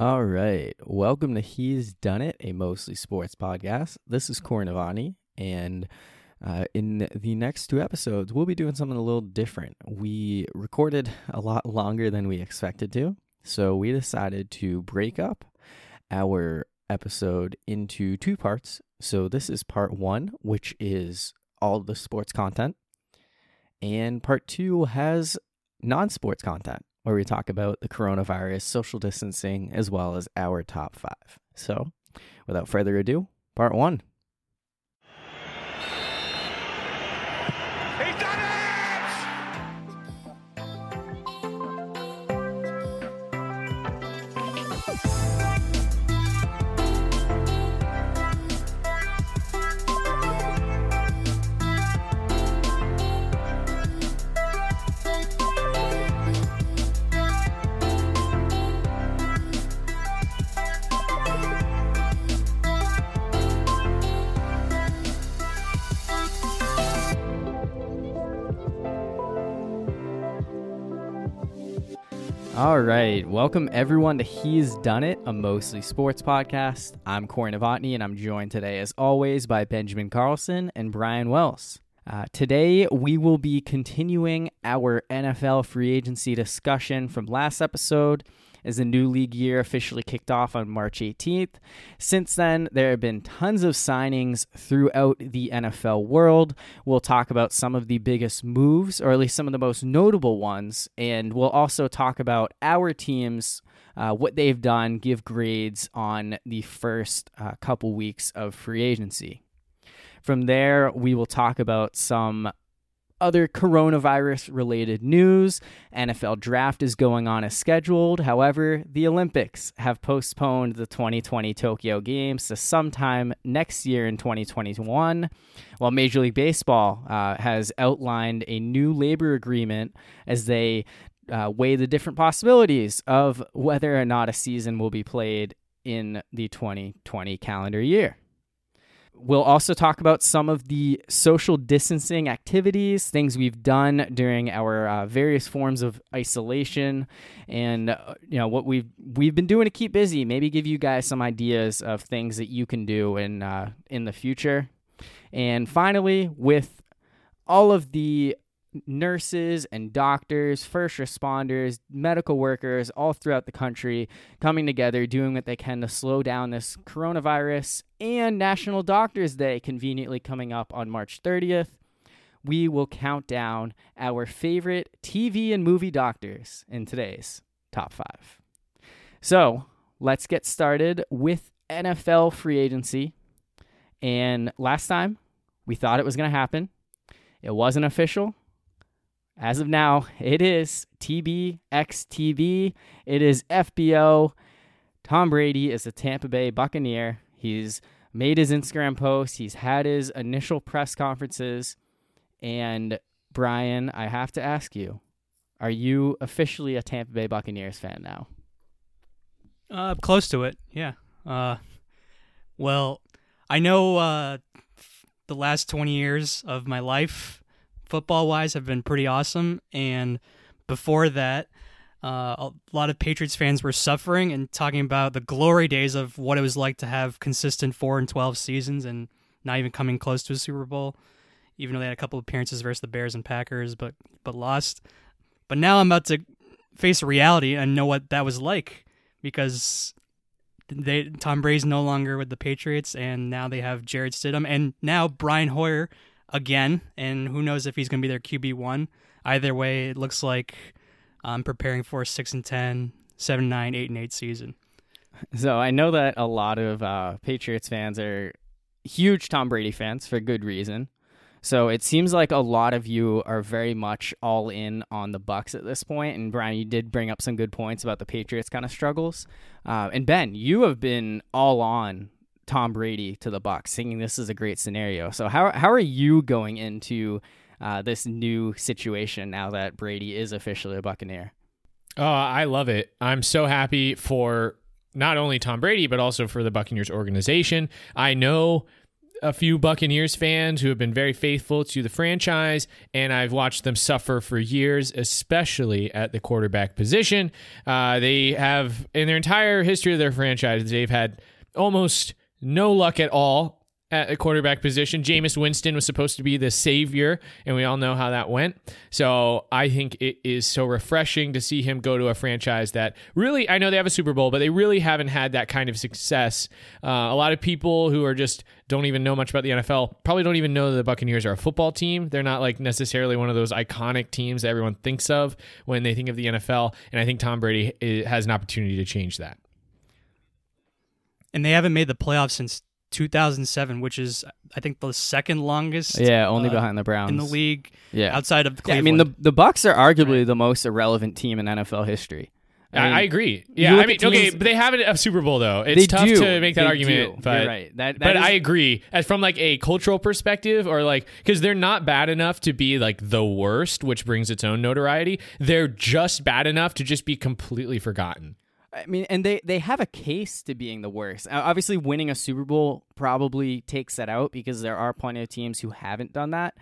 All right. Welcome to He's Done It, a mostly sports podcast. This is Corey Navani, and uh, in the next two episodes, we'll be doing something a little different. We recorded a lot longer than we expected to, so we decided to break up our episode into two parts. So this is part one, which is all the sports content, and part two has non sports content where we talk about the coronavirus, social distancing, as well as our top five. So, without further ado, part one. All right. Welcome, everyone, to He's Done It, a mostly sports podcast. I'm Corey Novotny, and I'm joined today, as always, by Benjamin Carlson and Brian Wells. Uh, today, we will be continuing our NFL free agency discussion from last episode as the new league year officially kicked off on March 18th. Since then, there have been tons of signings throughout the NFL world. We'll talk about some of the biggest moves, or at least some of the most notable ones, and we'll also talk about our teams. Uh, what they've done, give grades on the first uh, couple weeks of free agency. From there, we will talk about some other coronavirus related news. NFL draft is going on as scheduled. However, the Olympics have postponed the 2020 Tokyo Games to sometime next year in 2021, while Major League Baseball uh, has outlined a new labor agreement as they uh, weigh the different possibilities of whether or not a season will be played in the 2020 calendar year. We'll also talk about some of the social distancing activities, things we've done during our uh, various forms of isolation, and uh, you know what we've we've been doing to keep busy. Maybe give you guys some ideas of things that you can do in uh, in the future. And finally, with all of the nurses and doctors, first responders, medical workers all throughout the country coming together, doing what they can to slow down this coronavirus, and National Doctors Day conveniently coming up on March 30th. We will count down our favorite TV and movie doctors in today's top five. So let's get started with NFL free agency. And last time we thought it was going to happen, it wasn't official. As of now, it is TBXTB. It is FBO. Tom Brady is a Tampa Bay Buccaneer. He's made his Instagram post, he's had his initial press conferences. And Brian, I have to ask you are you officially a Tampa Bay Buccaneers fan now? Uh, close to it, yeah. Uh, well, I know uh, the last 20 years of my life, football wise, have been pretty awesome. And before that, uh, a lot of Patriots fans were suffering and talking about the glory days of what it was like to have consistent 4 and 12 seasons and not even coming close to a Super Bowl, even though they had a couple appearances versus the Bears and Packers, but but lost. But now I'm about to face reality and know what that was like because they Tom Brady's no longer with the Patriots, and now they have Jarrett Stidham, and now Brian Hoyer again, and who knows if he's going to be their QB one. Either way, it looks like I'm preparing for a six and 10, 7 and 9, 8 and eight season. So I know that a lot of uh, Patriots fans are huge Tom Brady fans for good reason. So it seems like a lot of you are very much all in on the Bucks at this point. And Brian, you did bring up some good points about the Patriots kind of struggles. Uh, and Ben, you have been all on Tom Brady to the Bucks, thinking this is a great scenario. So how how are you going into uh, this new situation now that Brady is officially a Buccaneer? Oh, I love it. I'm so happy for not only Tom Brady, but also for the Buccaneers organization. I know a few Buccaneers fans who have been very faithful to the franchise, and I've watched them suffer for years, especially at the quarterback position. Uh, they have, in their entire history of their franchise, they've had almost no luck at all at the quarterback position. Jameis Winston was supposed to be the savior, and we all know how that went. So I think it is so refreshing to see him go to a franchise that really, I know they have a Super Bowl, but they really haven't had that kind of success. Uh, a lot of people who are just don't even know much about the NFL probably don't even know that the Buccaneers are a football team. They're not like necessarily one of those iconic teams that everyone thinks of when they think of the NFL. And I think Tom Brady eh, has an opportunity to change that. And they haven't made the playoffs since 2007, which is I think the second longest. Yeah, only uh, behind the Browns in the league. Yeah, outside of Yeah, I mean the the Bucks are arguably the most irrelevant team in NFL history. I, mean, I agree. Yeah, I mean, at okay, but they have a Super Bowl though. It's they tough do. to make that They argument, do. but You're right. That, that but is- I agree. As from like a cultural perspective, or like because they're not bad enough to be like the worst, which brings its own notoriety. They're just bad enough to just be completely forgotten. I mean, and they they have a case to being the worst. Obviously, winning a Super Bowl probably takes that out because there are plenty of teams who haven't done that.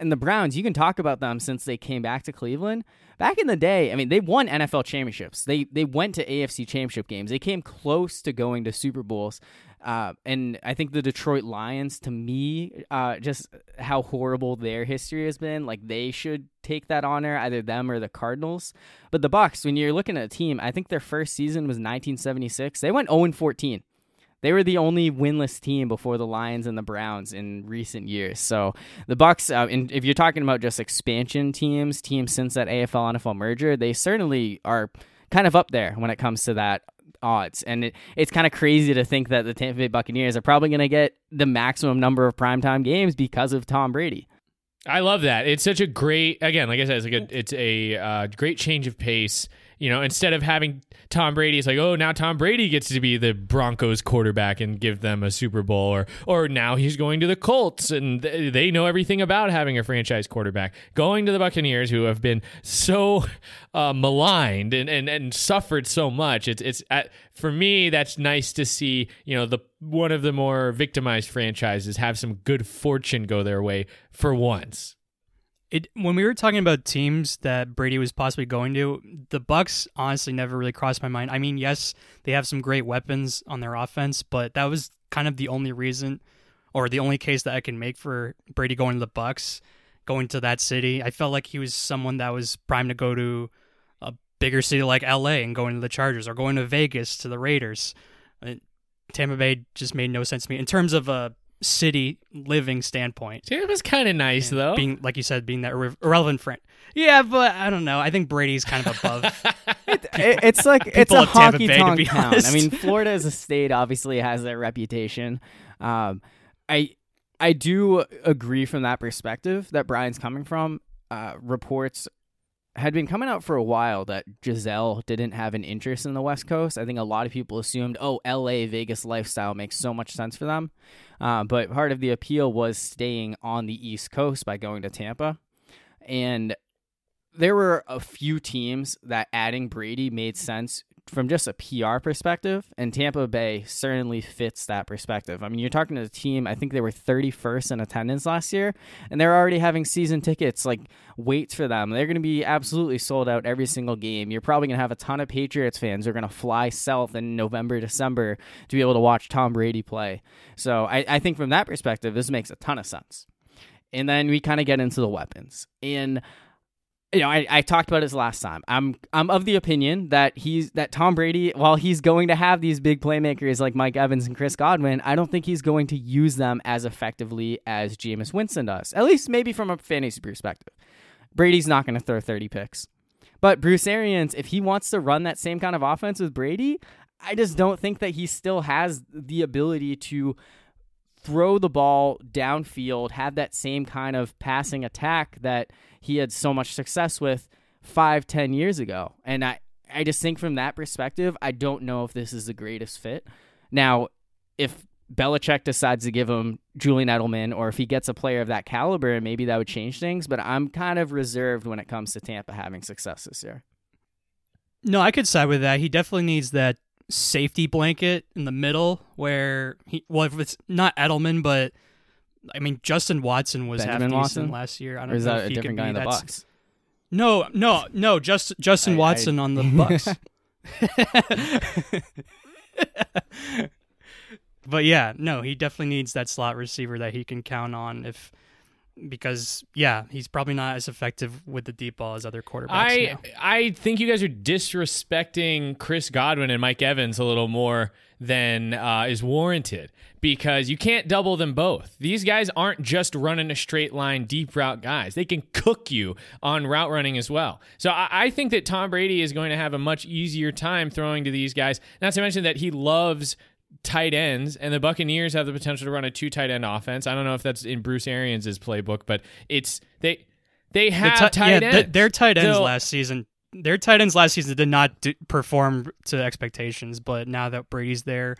And the Browns, you can talk about them since they came back to Cleveland. Back in the day, I mean, they won NFL championships. They they went to AFC championship games. They came close to going to Super Bowls. Uh, and I think the Detroit Lions, to me, uh, just how horrible their history has been, like they should take that honor, either them or the Cardinals. But the Bucks, when you're looking at a team, I think their first season was 1976. They went 0 14. They were the only winless team before the Lions and the Browns in recent years. So the Bucks, uh, and if you're talking about just expansion teams, teams since that AFL NFL merger, they certainly are kind of up there when it comes to that odds. And it, it's kind of crazy to think that the Tampa Bay Buccaneers are probably going to get the maximum number of primetime games because of Tom Brady. I love that. It's such a great again, like I said, it's like a, it's a uh, great change of pace. You know, instead of having Tom Brady, it's like, oh, now Tom Brady gets to be the Broncos quarterback and give them a Super Bowl, or or now he's going to the Colts and th- they know everything about having a franchise quarterback. Going to the Buccaneers, who have been so uh, maligned and, and and suffered so much. It's it's uh, for me that's nice to see. You know, the one of the more victimized franchises have some good fortune go their way for once. It when we were talking about teams that Brady was possibly going to, the Bucks honestly never really crossed my mind. I mean, yes, they have some great weapons on their offense, but that was kind of the only reason or the only case that I can make for Brady going to the Bucks, going to that city. I felt like he was someone that was primed to go to a bigger city like LA and going to the Chargers or going to Vegas to the Raiders. Uh, Tampa Bay just made no sense to me in terms of a city living standpoint It was kind of nice though. being like you said, being that irre- irrelevant friend. Yeah, but I don't know. I think Brady's kind of above. It, it's like it's a of honky Bay, to tonk be town. I mean, Florida as a state obviously has that reputation. Um, I I do agree from that perspective that Brian's coming from. Uh, reports had been coming out for a while that Gisele didn't have an interest in the West Coast. I think a lot of people assumed, oh, L.A. Vegas lifestyle makes so much sense for them. Uh, but part of the appeal was staying on the East Coast by going to Tampa, and there were a few teams that adding Brady made sense from just a PR perspective, and Tampa Bay certainly fits that perspective. I mean, you're talking to a team, I think they were 31st in attendance last year, and they're already having season tickets like wait for them. They're going to be absolutely sold out every single game. You're probably going to have a ton of Patriots fans who are going to fly south in November, December to be able to watch Tom Brady play. So I, I think from that perspective, this makes a ton of sense. And then we kind of get into the weapons. And you know, I, I talked about this last time. I'm I'm of the opinion that he's that Tom Brady, while he's going to have these big playmakers like Mike Evans and Chris Godwin, I don't think he's going to use them as effectively as Jameis Winston does. At least maybe from a fantasy perspective. Brady's not going to throw 30 picks. But Bruce Arians, if he wants to run that same kind of offense with Brady, I just don't think that he still has the ability to throw the ball downfield, have that same kind of passing attack that he had so much success with five, ten years ago. And I, I just think from that perspective, I don't know if this is the greatest fit. Now, if Belichick decides to give him Julian Edelman, or if he gets a player of that caliber, and maybe that would change things. But I'm kind of reserved when it comes to Tampa having success this year. no, I could side with that. He definitely needs that safety blanket in the middle where he. Well, if it's not Edelman, but I mean, Justin Watson was Benjamin half Watson? decent last year. I don't Or is know that if a he could different guy be in the that- Bucks? No, no, no. Just Justin I- I- Watson on the Bucks. but yeah, no, he definitely needs that slot receiver that he can count on if because yeah, he's probably not as effective with the deep ball as other quarterbacks. I now. I think you guys are disrespecting Chris Godwin and Mike Evans a little more than uh, is warranted because you can't double them both. These guys aren't just running a straight line deep route guys; they can cook you on route running as well. So I, I think that Tom Brady is going to have a much easier time throwing to these guys. Not to mention that he loves tight ends, and the Buccaneers have the potential to run a two tight end offense. I don't know if that's in Bruce Arians' playbook, but it's they they The have tight yeah, ends. th- their tight ends So- last season. Their tight ends last season did not do, perform to expectations, but now that Brady's there,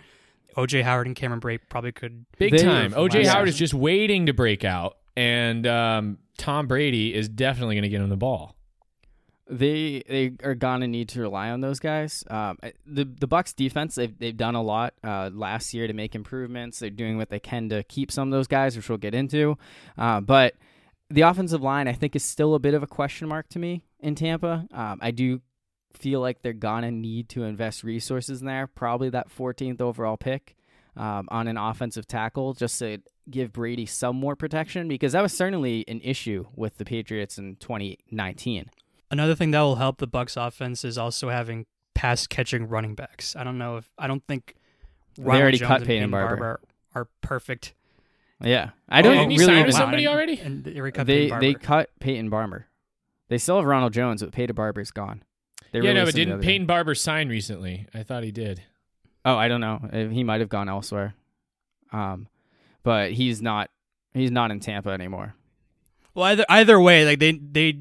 OJ Howard and Cameron Brate probably could. Big They- time. OJ last Howard is just waiting to break out, and um, Tom Brady is definitely going to get him the ball. they they are gonna need to rely on those guys. Um, the the Bucks defense they've they've done a lot uh, last year to make improvements. They're doing what they can to keep some of those guys, which we'll get into. Uh, but the offensive line I think is still a bit of a question mark to me in Tampa. Um, I do feel like they're gonna need to invest resources in there. Probably that 14th overall pick um, on an offensive tackle just to give Brady some more protection because that was certainly an issue with the Patriots in 2019. Another thing that will help the Bucks offense is also having pass catching running backs. I don't know if I don't think They already Jones cut and Peyton Peyton Barber. Barber are perfect. Yeah, I don't Oh, didn't really. sign even- with somebody and- already? And they cut they Peyton they cut Peyton Barber. They still have Ronald Jones, but Peyton Barber's gone. They yeah, no, but didn't other day. Peyton Barber sign recently? I thought he did. Oh, I don't know. Uh, He might have gone elsewhere. Um, but he's not. He's not in Tampa anymore. Well, either either way, like they they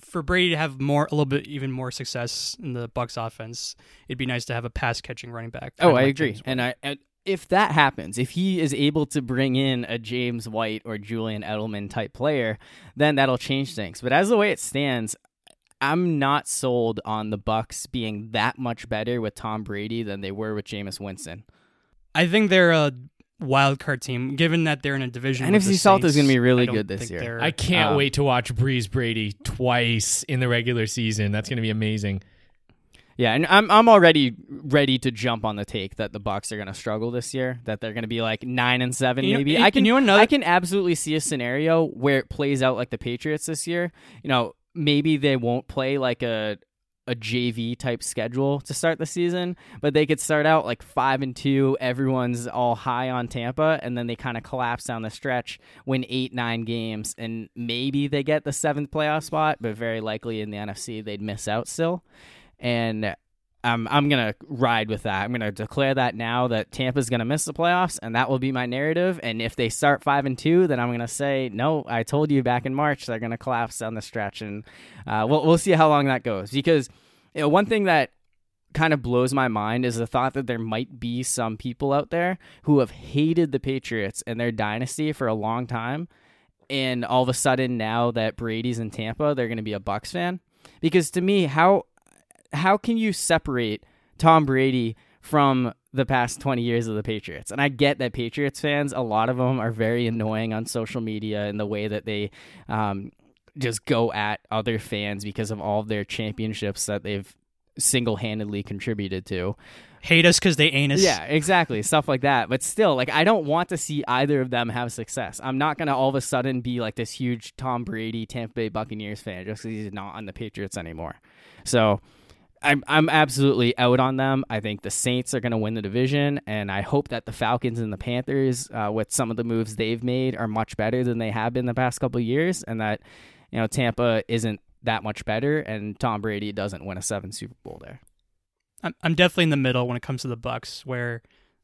for Brady to have more a little bit even more success in the Bucks offense, it'd be nice to have a pass catching running back. Oh, I like agree. James And White. I and if that happens, if he is able to bring in a James White or Julian Edelman type player, then that'll change things. But as the way it stands, I'm not sold on the Bucks being that much better with Tom Brady than they were with Jameis Winston. I think they're a wild card team, given that they're in a division. with NFC the South is gonna be really good this year. they're- I can't Um, wait to watch Brees Brady twice in the regular season. That's going to be amazing. Yeah, and I'm I'm already ready to jump on the take that the Bucks are going to struggle this year. That they're going to be like nine and seven, You maybe. and- I can you another- I can absolutely see a scenario where it plays out like the Patriots this year. You know, maybe they won't play like a a JV type schedule to start the season, but they could start out like five and two. Everyone's all high on Tampa, and then they kind of collapse down the stretch, win eight nine games, and maybe they get the seventh playoff spot, but very likely in the NFC they'd miss out still and I'm I'm gonna ride with that. I'm gonna declare that now that Tampa's gonna miss the playoffs, and that will be my narrative. And if they start five and two, then I'm gonna say no. I told you back in March they're gonna collapse down the stretch, and uh, we'll we'll see how long that goes. Because you know, one thing that kind of blows my mind is the thought that there might be some people out there who have hated the Patriots and their dynasty for a long time, and all of a sudden now that Brady's in Tampa, they're gonna be a Bucks fan. Because to me, how how can you separate Tom Brady from the past 20 years of the Patriots? And I get that Patriots fans, a lot of them are very annoying on social media in the way that they um, just go at other fans because of all of their championships that they've single handedly contributed to. hate us because they ain't us. Yeah, exactly. Stuff like that. But still, like, I don't want to see either of them have success. I'm not going to all of a sudden be like this huge Tom Brady, Tampa Bay Buccaneers fan just because he's not on the Patriots anymore. So I'm, I'm absolutely out on them. I think the Saints are going to win the division, and I hope that the Falcons and the Panthers, uh, with some of the moves they've made, are much better than they have been the past couple years, and that, you know, Tampa isn't that much better, and Tom Brady doesn't win a seven Super Bowl there. I'm I'm definitely in the middle when it comes to the Bucks, where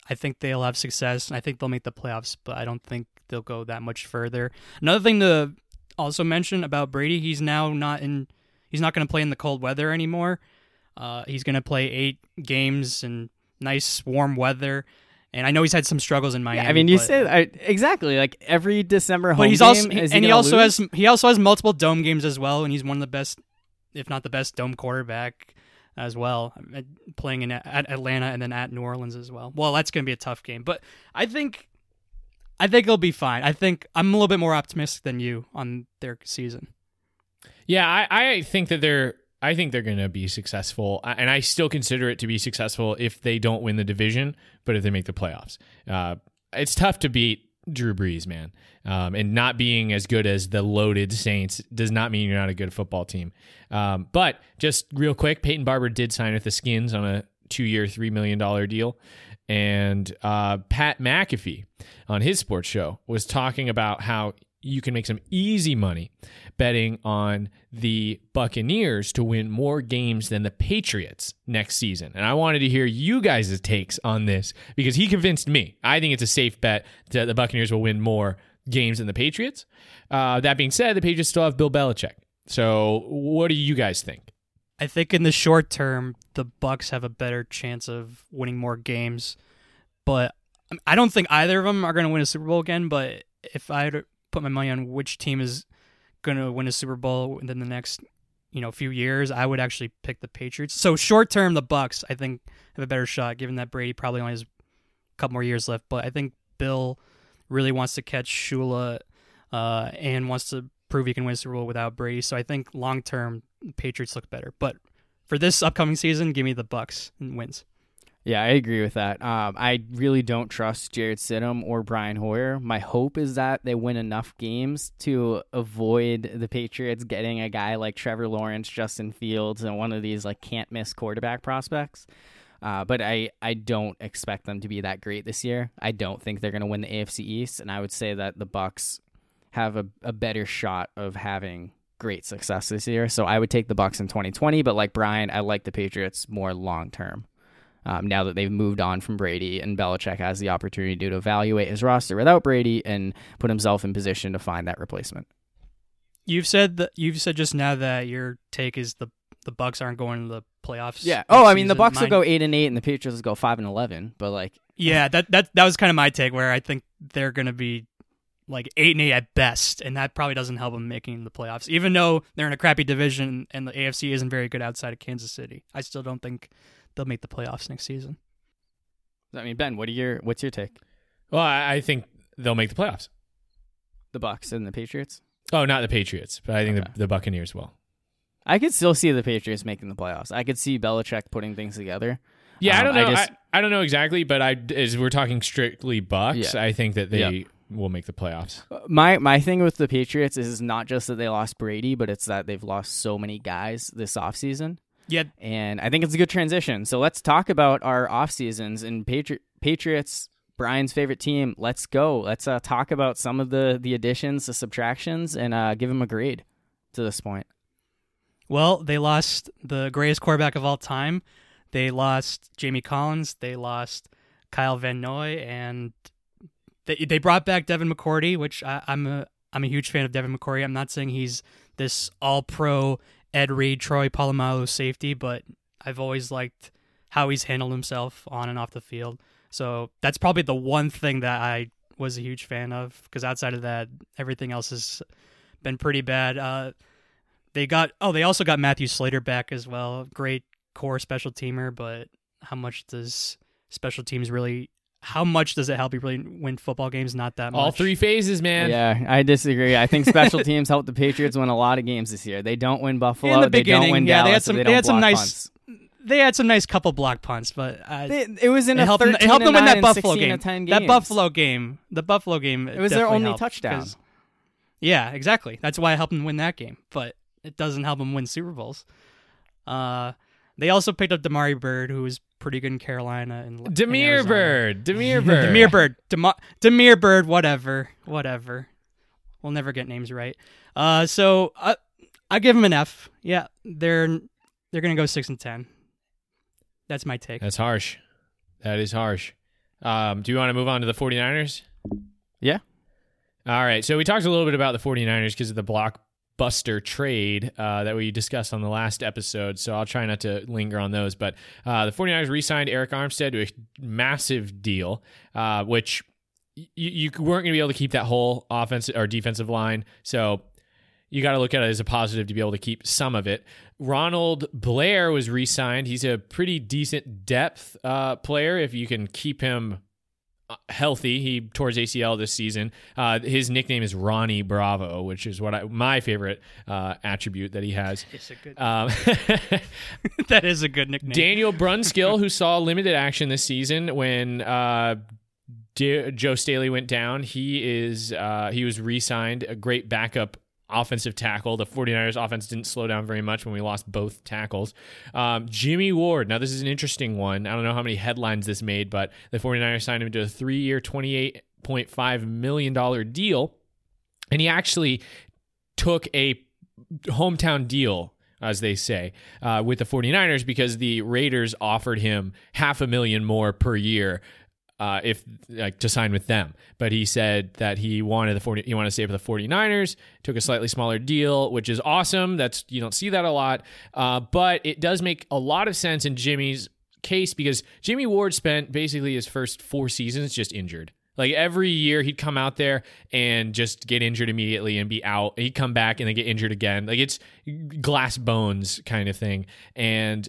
I think they'll have success and I think they'll make the playoffs, but I don't think they'll go that much further. Another thing to also mention about Brady, he's now not in. He's not going to play in the cold weather anymore. Uh, he's going to play eight games in nice warm weather, and I know he's had some struggles in Miami. Yeah, I mean, you but- say I, exactly like every December home but he's game, also is and he gonna also lose? has he also has multiple dome games as well, and he's one of the best, if not the best, dome quarterback as well, playing in at Atlanta and then at New Orleans as well. Well, that's going to be a tough game, but I think I think it'll be fine. I think I'm a little bit more optimistic than you on their season. Yeah, I, I think that they're I think they're going to be successful, and I still consider it to be successful if they don't win the division, but if they make the playoffs. Uh, it's tough to beat Drew Brees, man, um, and not being as good as the loaded Saints does not mean you're not a good football team. Um, but just real quick, Peyton Barber did sign with the Skins on a two-year, three million dollar deal, and uh, Pat McAfee on his sports show was talking about how you can make some easy money betting on the Buccaneers to win more games than the Patriots next season. And I wanted to hear you guys' takes on this because he convinced me. I think it's a safe bet that the Buccaneers will win more games than the Patriots. Uh, that being said, the Patriots still have Bill Belichick. So, what do you guys think? I think in the short term, the Bucks have a better chance of winning more games, but I don't think either of them are going to win a Super Bowl again. But if I put my money on which team is going to win a Super Bowl within the next you know few years, I would actually pick the Patriots. So short term, the Bucks I think have a better shot, given that Brady probably only has a couple more years left. But I think Bill really wants to catch Shula uh, and wants to prove he can win Super Bowl without Brady. So I think long term, Patriots look better. But for this upcoming season, give me the Bucks and wins. Yeah, I agree with that. Um, I really don't trust Jarrett Stidham or Brian Hoyer. My hope is that they win enough games to avoid the Patriots getting a guy like Trevor Lawrence, Justin Fields, and one of these like can't miss quarterback prospects. Uh, but I, I don't expect them to be that great this year. I don't think they're going to win the AFC East, and I would say that the Bucks have a, a better shot of having great success this year. So I would take the Bucks in 2020, but like Brian, I like the Patriots more long term um, now that they've moved on from Brady and Belichick has the opportunity to evaluate his roster without Brady and put himself in position to find that replacement. You've said that you've said just now that your take is the the Bucks aren't going to the playoffs. Yeah. Oh, I mean the Bucks will go eight and eight, and the Patriots will go five and eleven. But like, yeah, that that that was kind of my take. Where I think they're going to be like eight and eight at best, and that probably doesn't help them making the playoffs. Even though they're in a crappy division and the AFC isn't very good outside of Kansas City, I still don't think they'll make the playoffs next season. I mean, Ben, what are your what's your take? Well, I, I think they'll make the playoffs. The Bucks and the Patriots. Oh, not the Patriots, but I think okay. the, the Buccaneers will. I could still see the Patriots making the playoffs. I could see Belichick putting things together. Yeah, um, I don't know. I, just, I, I, don't know exactly, but I as we're talking strictly Bucks, yeah. I think that they yep. will make the playoffs. Uh, my my thing with the Patriots is not just that they lost Brady, but it's that they've lost so many guys this offseason. Yeah. And I think it's a good transition. So let's talk about our off seasons and Patri- Patriots. Brian's favorite team. Let's go. Let's uh, talk about some of the the additions, the subtractions, and uh, give them a grade to this point. Well, they lost the greatest quarterback of all time. They lost Jamie Collins. They lost Kyle Van Noy, and they they brought back Devin McCourty, which I, I'm a I'm a huge fan of Devin McCourty. I'm not saying he's this all pro Ed Reed, Troy Polamalu safety, but I've always liked how he's handled himself on and off the field. So that's probably the one thing that I was a huge fan of because outside of that, everything else has been pretty bad. Uh, they got oh, they also got Matthew Slater back as well. Great core special teamer, but how much does special teams really how much does it help you really win football games? Not that much. All three phases, man. Yeah, I disagree. I think special teams helped the Patriots win a lot of games this year. They don't win Buffalo. In the they don't win yeah, Dallas. They had some. They, they had some nice. Punts. They had some nice couple block punts, but uh, they, it was in it a helped them, it helped them win that Buffalo game. That Buffalo game. The Buffalo game. It was their only touchdown. Yeah, exactly. That's why I helped them win that game, but it doesn't help them win Super Bowls. Uh, they also picked up Damari Bird, who was pretty good in Carolina and Demir Bird, Demir Bird, Demir Bird, Demir Bird, whatever, whatever. We'll never get names right. Uh, so uh, I give them an F. Yeah, they're they're gonna go six and ten. That's my take. That's harsh. That is harsh. Um, do you want to move on to the 49ers? Yeah. All right. So we talked a little bit about the 49ers because of the block Buster trade uh, that we discussed on the last episode. So I'll try not to linger on those. But uh, the 49ers re signed Arik Armstead to a massive deal, uh, which you weren't going to be able to keep that whole offensive or defensive line. So you got to look at it as a positive to be able to keep some of it. Ronald Blair was re signed. He's a pretty decent depth uh, player if you can keep him healthy. He tore his ACL this season. Uh, his nickname is Ronnie Bravo, which is what I, my favorite uh, attribute that he has. It's a good. Um, that is a good nickname. Daniel Brunskill, who saw limited action this season when uh, D- Joe Staley went down, he is uh, he was re-signed, a great backup offensive tackle. The 49ers offense didn't slow down very much when we lost both tackles. Um, Jimmy Ward. Now, this is an interesting one. I don't know how many headlines this made, but the 49ers signed him to a three year, $28.5 million deal. And he actually took a hometown deal as they say, uh, with the 49ers because the Raiders offered him half a million more per year uh, if like to sign with them. But he said that he wanted the 40 he wanted to stay with the 49ers, took a slightly smaller deal, which is awesome. That's you don't see that a lot. Uh, but it does make a lot of sense in Jimmy's case because Jimmy Ward spent basically his first four seasons just injured. Like every year, he'd come out there and just get injured immediately and be out. He'd come back and then get injured again. Like it's glass bones kind of thing. And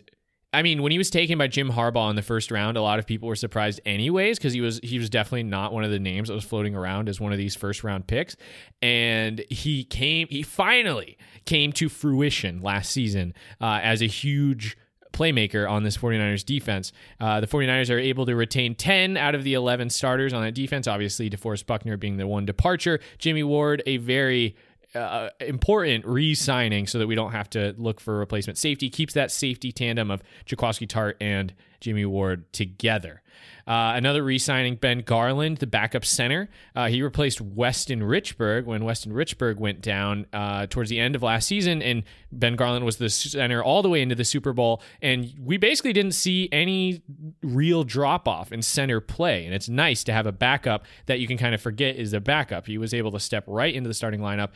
I mean, when he was taken by Jim Harbaugh in the first round, a lot of people were surprised, anyways, because he was he was definitely not one of the names that was floating around as one of these first round picks. And he came, he finally came to fruition last season uh, as a huge playmaker on this 49ers defense. Uh, the 49ers are able to retain 10 out of the 11 starters on that defense. Obviously, DeForest Buckner being the one departure. Jimmy Ward, a very uh, important re-signing so that we don't have to look for replacement safety. Keeps that safety tandem of Jaquiski Tartt and Jimmy Ward together. Uh, another re-signing, Ben Garland, the backup center. Uh, he replaced Weston Richburg when Weston Richburg went down uh, towards the end of last season, and Ben Garland was the center all the way into the Super Bowl. And we basically didn't see any real drop off in center play. And it's nice to have a backup that you can kind of forget is a backup. He was able to step right into the starting lineup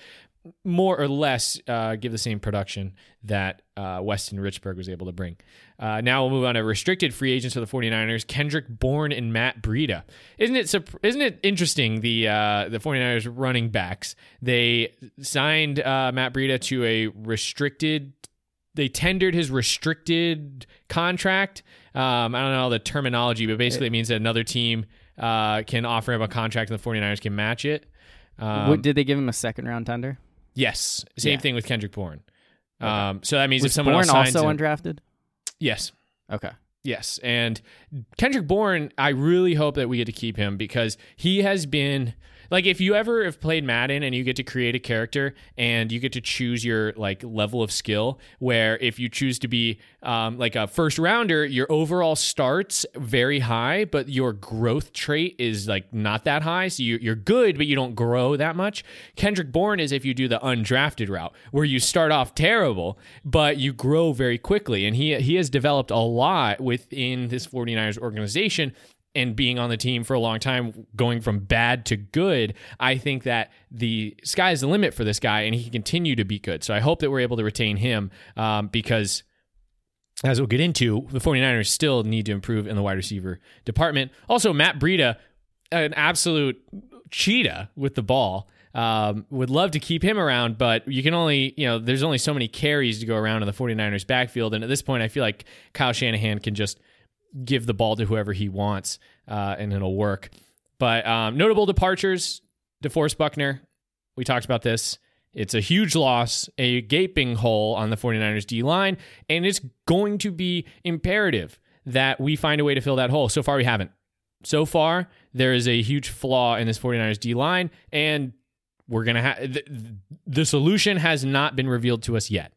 more or less uh, give the same production that uh, Weston Richburg was able to bring. Uh, now we'll move on to restricted free agents for the 49ers, Kendrick Bourne and Matt Breida. Isn't it isn't it interesting the uh, the 49ers running backs, they signed uh, Matt Breida to a restricted they tendered his restricted contract. Um, I don't know the terminology, but basically it means that another team uh, can offer him a contract and the 49ers can match it. Um, did they give him a second round tender? Yes, same yeah. thing with Kendrick Bourne. Okay. Um, so that means Was if someone Bourne else also him, undrafted. Yes. Okay. Yes, and Kendrick Bourne, I really hope that we get to keep him because he has been like if you ever have played Madden and you get to create a character and you get to choose your like level of skill, where if you choose to be um, like a first rounder, your overall starts very high, but your growth trait is like not that high. So you, you're good, but you don't grow that much. Kendrick Bourne is if you do the undrafted route, where you start off terrible, but you grow very quickly, and he he has developed a lot within this 49ers organization and being on the team for a long time, going from bad to good, I think that the sky's the limit for this guy and he can continue to be good. So I hope that we're able to retain him um, because, as we'll get into, the 49ers still need to improve in the wide receiver department. Also, Matt Breida, an absolute cheetah with the ball. Um, would love to keep him around, but you can only, you know, there's only so many carries to go around in the 49ers backfield. And at this point, I feel like Kyle Shanahan can just give the ball to whoever he wants, uh, and it'll work. But um, notable departures: DeForest Buckner. We talked about this. It's a huge loss, a gaping hole on the 49ers D line, and it's going to be imperative that we find a way to fill that hole. So far, we haven't. So far, there is a huge flaw in this 49ers D line, and we're going to have the, the solution has not been revealed to us yet.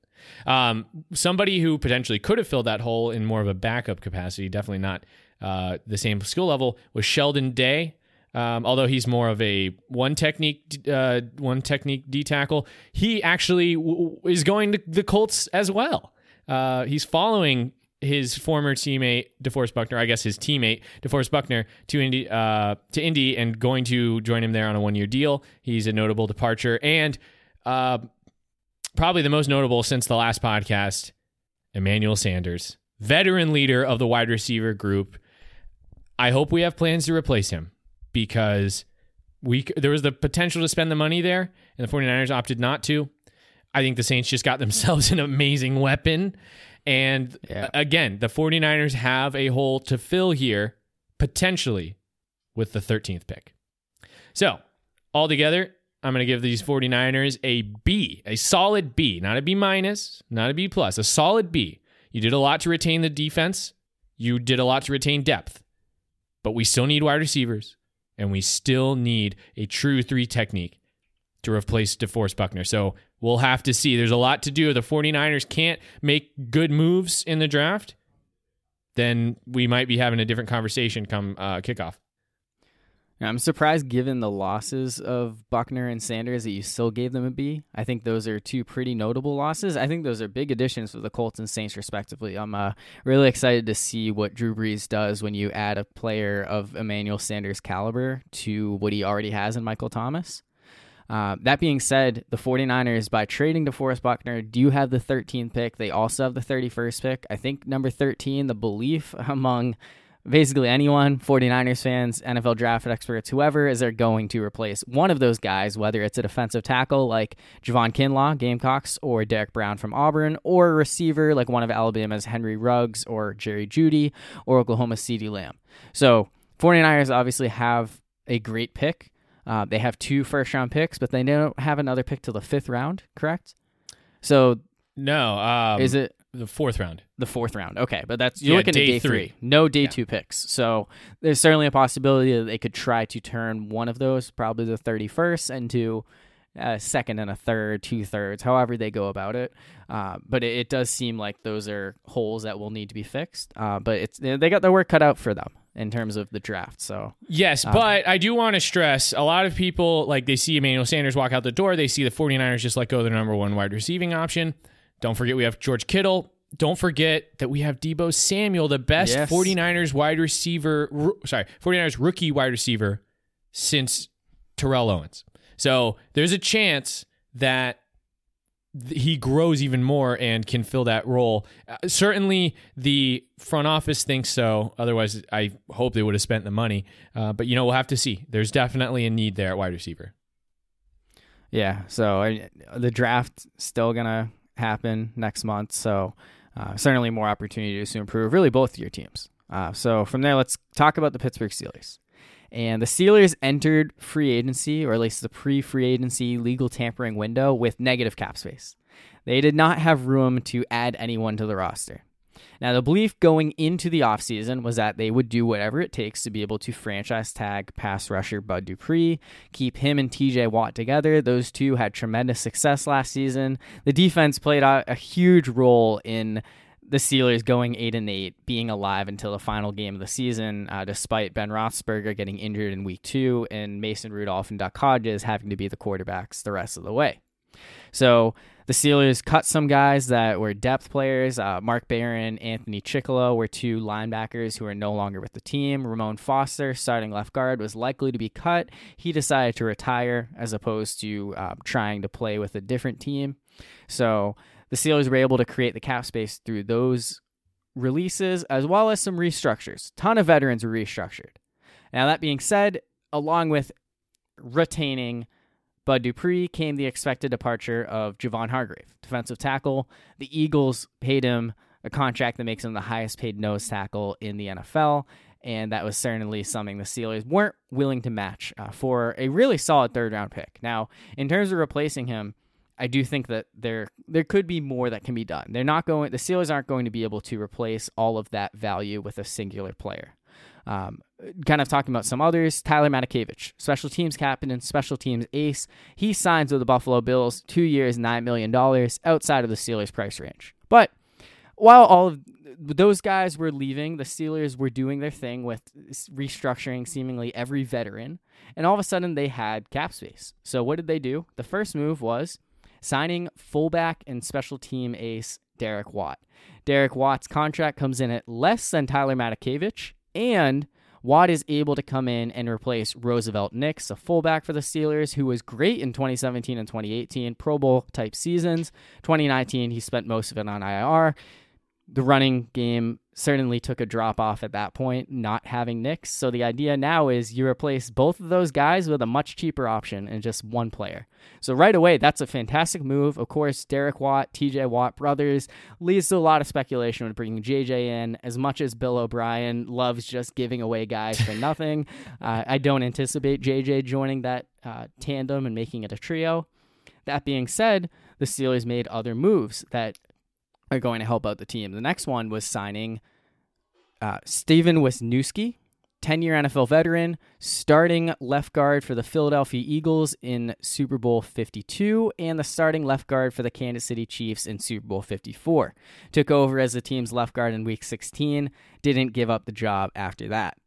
Um, somebody who potentially could have filled that hole in more of a backup capacity, definitely not uh, the same skill level, was Sheldon Day. Um, although he's more of a one technique, uh, one technique D tackle, he actually w- is going to the Colts as well. Uh, he's following his former teammate DeForest Buckner, I guess his teammate DeForest Buckner to Indy, uh, to Indy, and going to join him there on a one year deal. He's a notable departure, and uh, probably the most notable since the last podcast, Emmanuel Sanders, veteran leader of the wide receiver group. I hope we have plans to replace him because we there was the potential to spend the money there, and the 49ers opted not to. I think the Saints just got themselves an amazing weapon. And yeah. again, the 49ers have a hole to fill here, potentially, with the 13th pick. So, altogether, I'm going to give these 49ers a B, a solid B, not a B minus, not a B plus, a solid B. You did a lot to retain the defense. You did a lot to retain depth, but we still need wide receivers and we still need a true three technique to replace DeForest Buckner. So we'll have to see. There's a lot to do. If The 49ers can't make good moves in the draft, then we might be having a different conversation come uh, kickoff. I'm surprised, given the losses of Buckner and Sanders, that you still gave them a B. I think those are two pretty notable losses. I think those are big additions for the Colts and Saints, respectively. I'm uh, really excited to see what Drew Brees does when you add a player of Emmanuel Sanders' caliber to what he already has in Michael Thomas. Uh, that being said, the 49ers, by trading DeForest Buckner, do have the 13th pick. They also have the 31st pick. I think number 13, the belief among basically anyone, 49ers fans, NFL draft experts, whoever is there going to replace one of those guys, whether it's a defensive tackle like Javon Kinlaw, Gamecocks, or Derrick Brown from Auburn, or a receiver like one of Alabama's Henry Ruggs or Jerry Jeudy or Oklahoma CeeDee Lamb. So 49ers obviously have a great pick. Uh, they have two first round picks, but they don't have another pick till the fifth round, correct? So no, um, is it the fourth round? The fourth round. Okay, but that's you're Yeah, looking day at day three. three. No day Yeah. two picks. So there's certainly a possibility that they could try to turn one of those, probably the 31st, into a second and a third, two thirds, however they go about it. Uh, but it, it does seem like those are holes that will need to be fixed. Uh, but it's they got their work cut out for them in terms of the draft. So Yes, but I do want to stress a lot of people like they see Emmanuel Sanders walk out the door, they see the 49ers just let go of their number one wide receiving option. Don't forget we have George Kittle. Don't forget that we have Deebo Samuel, the best Yes. 49ers wide receiver, sorry, 49ers rookie wide receiver since Terrell Owens. So there's a chance that he grows even more and can fill that role. Uh, certainly, the front office thinks so. Otherwise, I hope they would have spent the money. Uh, but you know, we'll have to see. There's definitely a need there at wide receiver. Yeah, so I, the draft still gonna happen next month. So uh, certainly more opportunities to improve. Really, both of your teams. Uh, so from there, let's talk about the Pittsburgh Steelers. And the Steelers entered free agency, or at least the pre-free agency legal tampering window, with negative cap space. They did not have room to add anyone to the roster. Now, the belief going into the offseason was that they would do whatever it takes to be able to franchise tag pass rusher Bud Dupree, keep him and TJ Watt together. Those two had tremendous success last season. The defense played a, huge role in the Steelers going eight and eight, being alive until the final game of the season, uh, despite Ben Roethlisberger getting injured in week two and Mason Rudolph and Duck Hodges having to be the quarterbacks the rest of the way. So the Steelers cut some guys that were depth players. Uh, Mark Barron, Anthony Chickillo were two linebackers who are no longer with the team. Ramon Foster, starting left guard, was likely to be cut. He decided to retire as opposed to uh, trying to play with a different team. So the Steelers were able to create the cap space through those releases as well as some restructures. Ton of veterans were restructured. Now that being said, along with retaining Bud Dupree came the expected departure of Javon Hargrave, defensive tackle. The Eagles paid him a contract that makes him the highest paid nose tackle in the NFL, and that was certainly something the Steelers weren't willing to match uh, for a really solid third round pick. Now, in terms of replacing him, I do think that there there could be more that can be done. They're not going. The Steelers aren't going to be able to replace all of that value with a singular player. Um, kind of talking about some others, Tyler Matakevich, special teams captain and special teams ace. He signs with the Buffalo Bills, two years, $9 million, outside of the Steelers' price range. But while all of those guys were leaving, the Steelers were doing their thing with restructuring seemingly every veteran, and all of a sudden they had cap space. So what did they do? The first move was signing fullback and special team ace Derek Watt. Derek Watt's contract comes in at less than Tyler Matakevich, and Watt is able to come in and replace Roosevelt Nix, a fullback for the Steelers, who was great in 2017 and 2018, Pro Bowl type seasons. 2019, he spent most of it on IR. The running game certainly took a drop off at that point, not having Nix. So the idea now is you replace both of those guys with a much cheaper option and just one player. So right away, that's a fantastic move. Of course, Derek Watt, TJ Watt brothers leads to a lot of speculation with bringing JJ in. As much as Bill O'Brien loves just giving away guys for nothing, uh, I don't anticipate JJ joining that uh, tandem and making it a trio. That being said, the Steelers made other moves that are going to help out the team. The next one was signing uh, Stefen Wisniewski, 10 year NFL veteran, starting left guard for the Philadelphia Eagles in Super Bowl 52, and the starting left guard for the Kansas City Chiefs in Super Bowl 54. Took over as the team's left guard in week 16, didn't give up the job after that.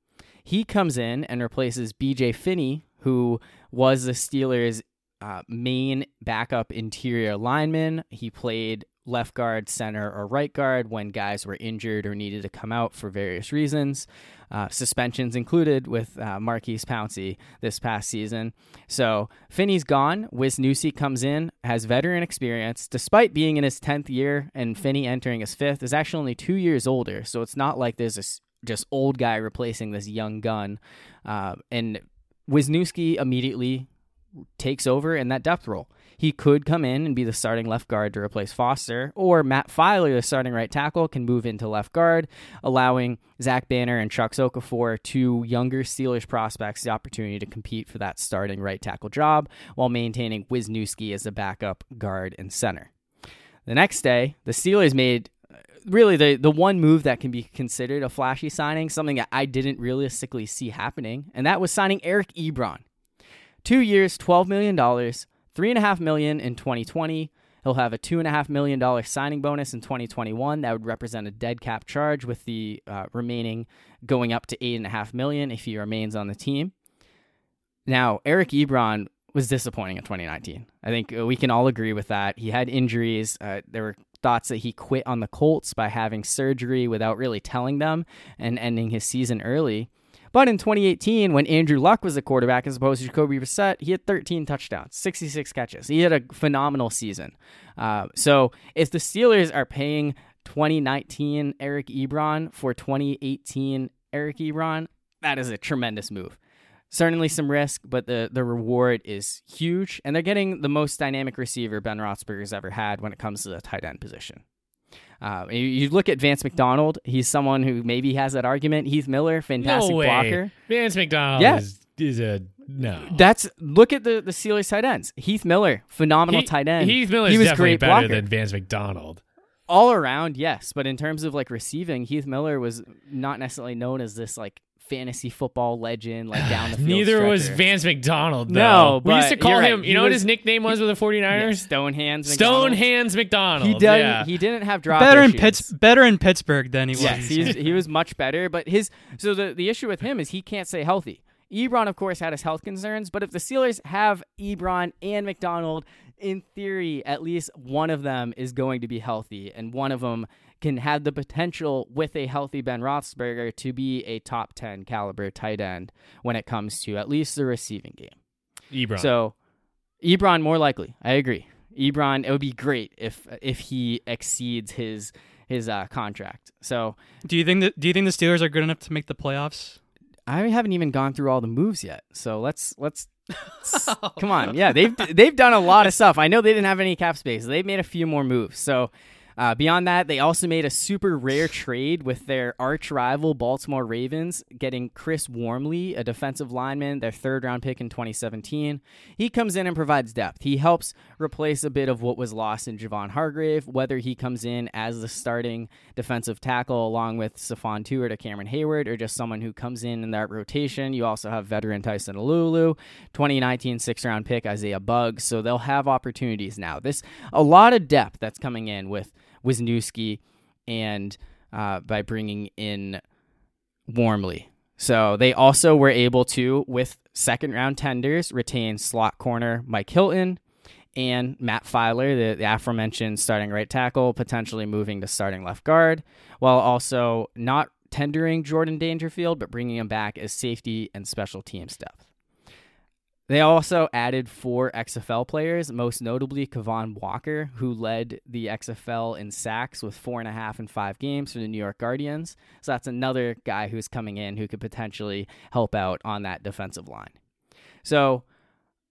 He comes in and replaces BJ Finney, who was the Steelers' uh, main backup interior lineman. He played left guard, center, or right guard when guys were injured or needed to come out for various reasons. Uh, suspensions included with uh, Maurkice Pouncey this past season. So Finney's gone. Wisniewski comes in, has veteran experience. Despite being in his 10th year and Finney entering his fifth, is actually only two years older. So it's not like there's a just old guy replacing this young gun. Uh, and Wisniewski immediately takes over in that depth role. He could come in and be the starting left guard to replace Foster, or Matt Feiler, the starting right tackle, can move into left guard, allowing Zach Banner and Chuck Okorafor, two younger Steelers prospects, the opportunity to compete for that starting right tackle job while maintaining Wisniewski as a backup guard and center. The next day, the Steelers made uh, really the, the one move that can be considered a flashy signing, something that I didn't realistically see happening, and that was signing Eric Ebron. Two years, $12 million, three and a half million in 2020. He'll have a two and a half million dollar signing bonus in 2021. That would represent a dead cap charge, with the uh, remaining going up to eight and a half million if he remains on the team. Now, Eric Ebron was disappointing in 2019. I think uh, we can all agree with that. He had injuries. Uh, there were thoughts that he quit on the Colts by having surgery without really telling them and ending his season early. But in 2018, when Andrew Luck was the quarterback as opposed to Jacoby Brissett, he had 13 touchdowns, 66 catches. He had a phenomenal season. Uh, so if the Steelers are paying 2019 Eric Ebron for 2018 Eric Ebron, that is a tremendous move. Certainly some risk, but the, the reward is huge. And they're getting the most dynamic receiver Ben Roethlisberger's ever had when it comes to the tight end position. Uh, you, you, look at Vance McDonald. He's someone who maybe has that argument. Heath Miller, fantastic no way. blocker. Vance McDonald yeah. is, is a no. That's look at the the Steelers tight ends. Heath Miller, phenomenal he, tight end. Heath Miller is definitely better blocker. than Vance McDonald. All around, yes, but in terms of like receiving, Heath Miller was not necessarily known as this like fantasy football legend, like down the field. Neither stretcher. was Vance McDonald. Though. No, we used to call him. Right. You know was, what his nickname was with the 49ers? Yeah, Stone Hands. Stone Hands McDonald. He did. Yeah. He didn't have drop better issues. in Pitts, better in Pittsburgh than he was. Yes, he was much better. But his so the the issue with him is he can't stay healthy. Ebron, of course, had his health concerns, but if the Steelers have Ebron and McDonald, in theory, at least one of them is going to be healthy, and one of them can have the potential with a healthy Ben Roethlisberger to be a top 10 caliber tight end when it comes to at least the receiving game. Ebron. So, Ebron more likely. I agree. Ebron, it would be great if if he exceeds his his uh, contract. So, do you think that do you think the Steelers are good enough to make the playoffs? I haven't even gone through all the moves yet. So let's let's come on. Yeah, they've they've done a lot of stuff. I know they didn't have any cap space. They've made a few more moves. So uh, beyond that, they also made a super rare trade with their arch rival Baltimore Ravens, getting Chris Wormley, a defensive lineman, their third round pick in 2017. He comes in and provides depth. He helps replace a bit of what was lost in Javon Hargrave, whether he comes in as the starting defensive tackle along with Stephon Tuitt to Cameron Heyward, or just someone who comes in in that rotation. You also have veteran Tyson Alualu, 2019 six round pick Isaiah Buggs. So they'll have opportunities now. This a lot of depth that's coming in with Wisniewski and uh, by bringing in Wormley. So they also were able to, with second round tenders, retain slot corner Mike Hilton and Matt Feiler, the, the aforementioned starting right tackle, potentially moving to starting left guard, while also not tendering Jordan Dangerfield, but bringing him back as safety and special teams depth. They also added four XFL players, most notably Cavon Walker, who led the XFL in sacks with four and a half and five games for the New York Guardians. So that's another guy who's coming in who could potentially help out on that defensive line. So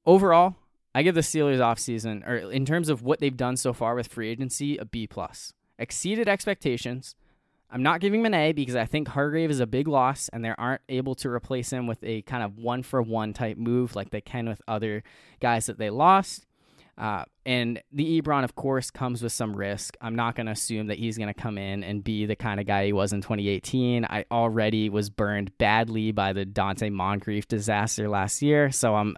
overall, I give the Steelers offseason, or in terms of what they've done so far with free agency, a B plus. Exceeded expectations. I'm not giving him an A because I think Hargrave is a big loss and they aren't able to replace him with a kind of one for one type move like they can with other guys that they lost. Uh, and the Ebron, of course, comes with some risk. I'm not going to assume that he's going to come in and be the kind of guy he was in 2018. I already was burned badly by the Donte Moncrief disaster last year, so I'm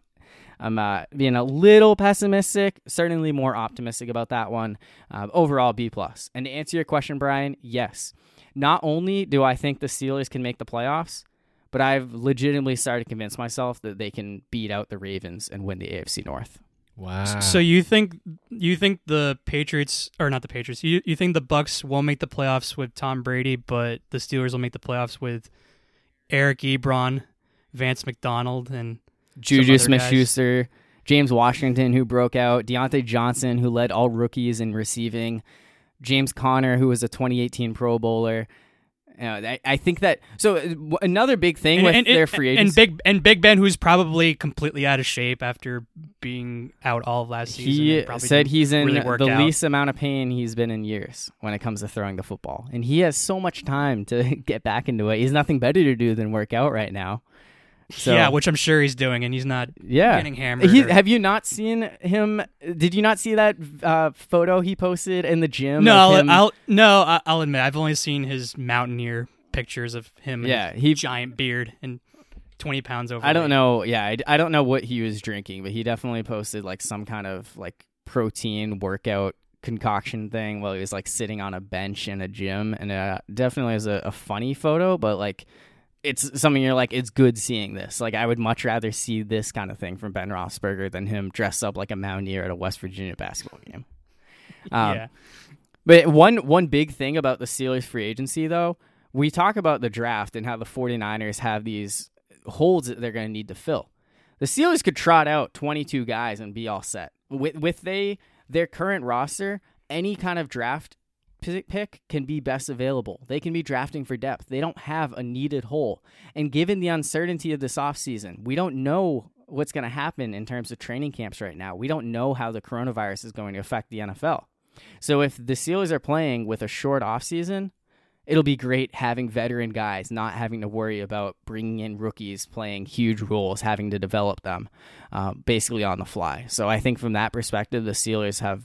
I'm uh, being a little pessimistic, certainly more optimistic about that one. Uh, overall, B plus. And to answer your question, Brian, yes. Not only do I think the Steelers can make the playoffs, but I've legitimately started to convince myself that they can beat out the Ravens and win the AFC North. Wow. So you think you think the Patriots or not the Patriots? You you think the Bucks won't make the playoffs with Tom Brady, but the Steelers will make the playoffs with Eric Ebron, Vance McDonald, and Juju other Smith-Schuster, James Washington, who broke out, Diontae Johnson, who led all rookies in receiving, James Conner, who was a 2018 Pro Bowler. You know, I, I think that so uh, another big thing and, with and- their free and. Big and Big Ben, who's probably completely out of shape after being out all of last season. he said he's in really the out. least amount of pain he's been in years when it comes to throwing the football, and he has so much time to get back into it. He's nothing better to do than work out right now. So, yeah, which I'm sure he's doing, and he's not yeah. getting hammered. He, or- have you not seen him? Did you not see that uh, photo he posted in the gym? no, I'll. I'll no, I'll admit I've only seen his mountaineer pictures of him. Yeah, and he- giant beard and 20 pounds over. I don't know. Yeah, I, I don't know what he was drinking, but he definitely posted like some kind of like protein workout concoction thing while he was like sitting on a bench in a gym, and uh, definitely is a, a funny photo. But like, it's something you're like, it's good seeing this. Like, I would much rather see this kind of thing from Ben Roethlisberger than him dressed up like a mountaineer at a West Virginia basketball game. Um, yeah, But one one big thing about the Steelers free agency though, we talk about the draft and how the 49ers have these holes that they're going to need to fill. The Steelers could trot out 22 guys and be all set. With with they their current roster, any kind of draft pick can be best available. They can be drafting for depth. They don't have a needed hole. And given the uncertainty of this offseason, we don't know what's going to happen in terms of training camps right now. We don't know how the coronavirus is going to affect the NFL. So if the Steelers are playing with a short offseason, it'll be great having veteran guys, not having to worry about bringing in rookies playing huge roles, having to develop them uh, basically on the fly. So I think from that perspective, the Steelers have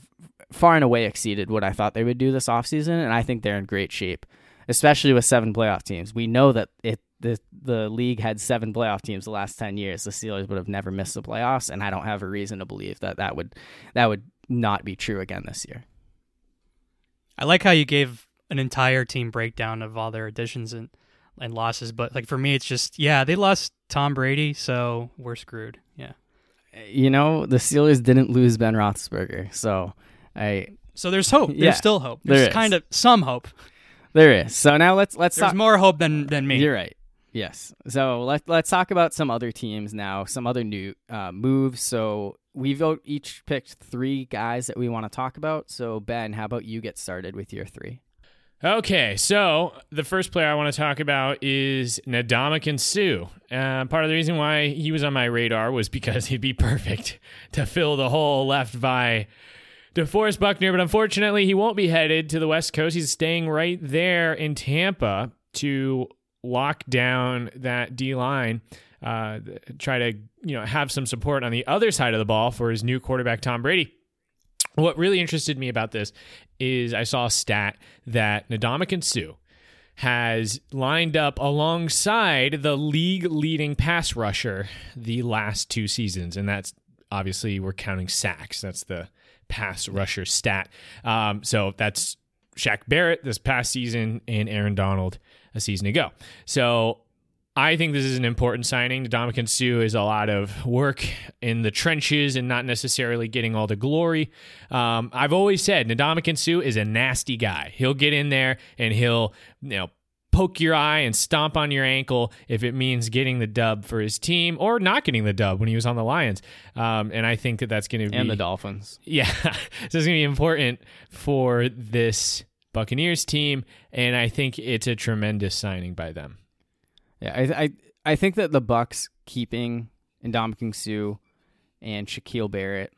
far and away exceeded what I thought they would do this offseason, and I think they're in great shape, especially with seven playoff teams. We know that it the the league had seven playoff teams the last 10 years the steelers would have never missed the playoffs and i don't have a reason to believe that that would that would not be true again this year I like how you gave an entire team breakdown of all their additions and and losses, but like for me, it's just yeah, they lost Tom Brady, so we're screwed. Yeah. you know, the Steelers didn't lose Ben Roethlisberger, so I So there's hope. There's Yeah, still hope. there There's is. kind of some hope. there is. So now let's let's There's talk. more hope than than me. You're right. Yes. So let let's talk about some other teams now, some other new uh, moves. So we've each picked three guys that we want to talk about. So Ben, how about you get started with your three? Okay, so the first player I want to talk about is Ndamukong Suh. Uh, part of the reason why he was on my radar was because he'd be perfect to fill the hole left by DeForest Buckner, but unfortunately, he won't be headed to the West Coast. He's staying right there in Tampa to lock down that D line. Uh, try to you know have some support on the other side of the ball for his new quarterback Tom Brady. What really interested me about this is I saw a stat that Ndamukong Suh has lined up alongside the league leading pass rusher the last two seasons. And that's obviously we're counting sacks. That's the pass rusher stat. Um, so that's Shaq Barrett this past season and Aaron Donald a season ago. So I think this is an important signing. Ndamukong Suh is a lot of work in the trenches and not necessarily getting all the glory. Um, I've always said Ndamukong Suh is a nasty guy. He'll get in there and he'll, you know, poke your eye and stomp on your ankle if it means getting the dub for his team or not getting the dub when he was on the Lions. Um, and I think that that's going to be and the Dolphins. Yeah, so it's going to be important for this Buccaneers team, and I think it's a tremendous signing by them. Yeah, I I, I think that the Bucks keeping Ndamukong Suh and Shaquille Barrett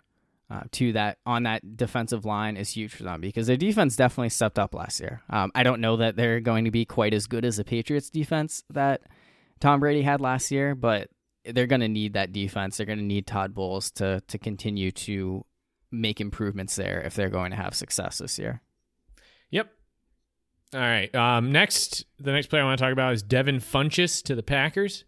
uh, to that on that defensive line is huge for them because their defense definitely stepped up last year. Um, I don't know that they're going to be quite as good as the Patriots defense that Tom Brady had last year, but they're going to need that defense. They're going to need Todd Bowles to to continue to make improvements there if they're going to have success this year. Yep. All right. Um, next, the next player I want to talk about is Devin Funchess to the Packers.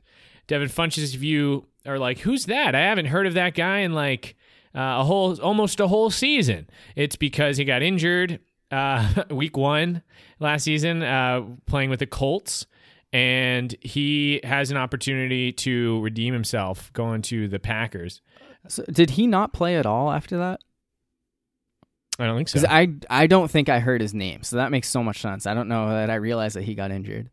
Devin Funchess, if you are like, who's that? I haven't heard of that guy in like uh, a whole, almost a whole season. It's because he got injured uh, week one last season uh, playing with the Colts. And he has an opportunity to redeem himself going to the Packers. So did he not play at all after that? I don't think so. I I don't think I heard his name, so that makes so much sense. I don't know that I realized that he got injured.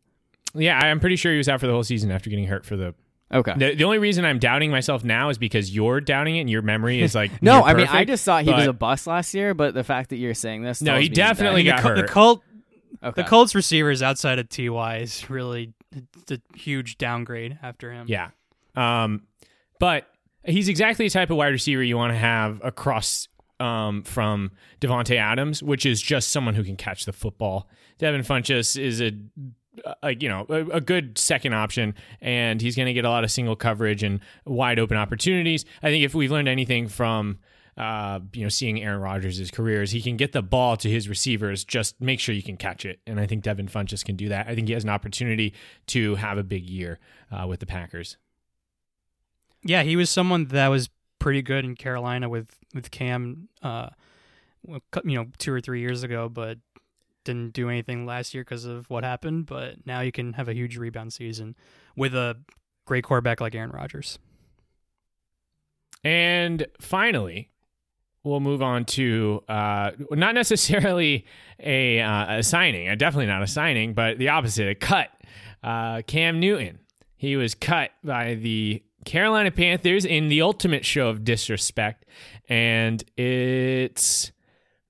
Yeah, I'm pretty sure he was out for the whole season after getting hurt for the. Okay. The, the only reason I'm doubting myself now is because you're doubting it and your memory is like no, near I mean I just thought he was a bust last year, but the fact that you're saying this, No, he me definitely got the, Col- the hurt. Colt Okay. the Colts receivers outside of Ty is really a huge downgrade after him. Yeah. Um, but he's exactly the type of wide receiver you want to have across um, from Davante Adams, which is just someone who can catch the football. Devin Funchess is a, a you know a, a good second option, and he's going to get a lot of single coverage and wide open opportunities. I think if we've learned anything from uh, you know seeing Aaron Rodgers' career is he can get the ball to his receivers, just make sure you can catch it, and I think Devin Funchess can do that. I think he has an opportunity to have a big year uh, with the Packers. Yeah, he was someone that was pretty good in Carolina with with Cam, uh, you know, two or three years ago, but didn't do anything last year because of what happened. But now you can have a huge rebound season with a great quarterback like Aaron Rodgers. And finally, we'll move on to uh, not necessarily a, uh, a signing, uh, definitely not a signing, but the opposite, a cut. Uh, Cam Newton. He was cut by the Carolina Panthers in the ultimate show of disrespect, and it's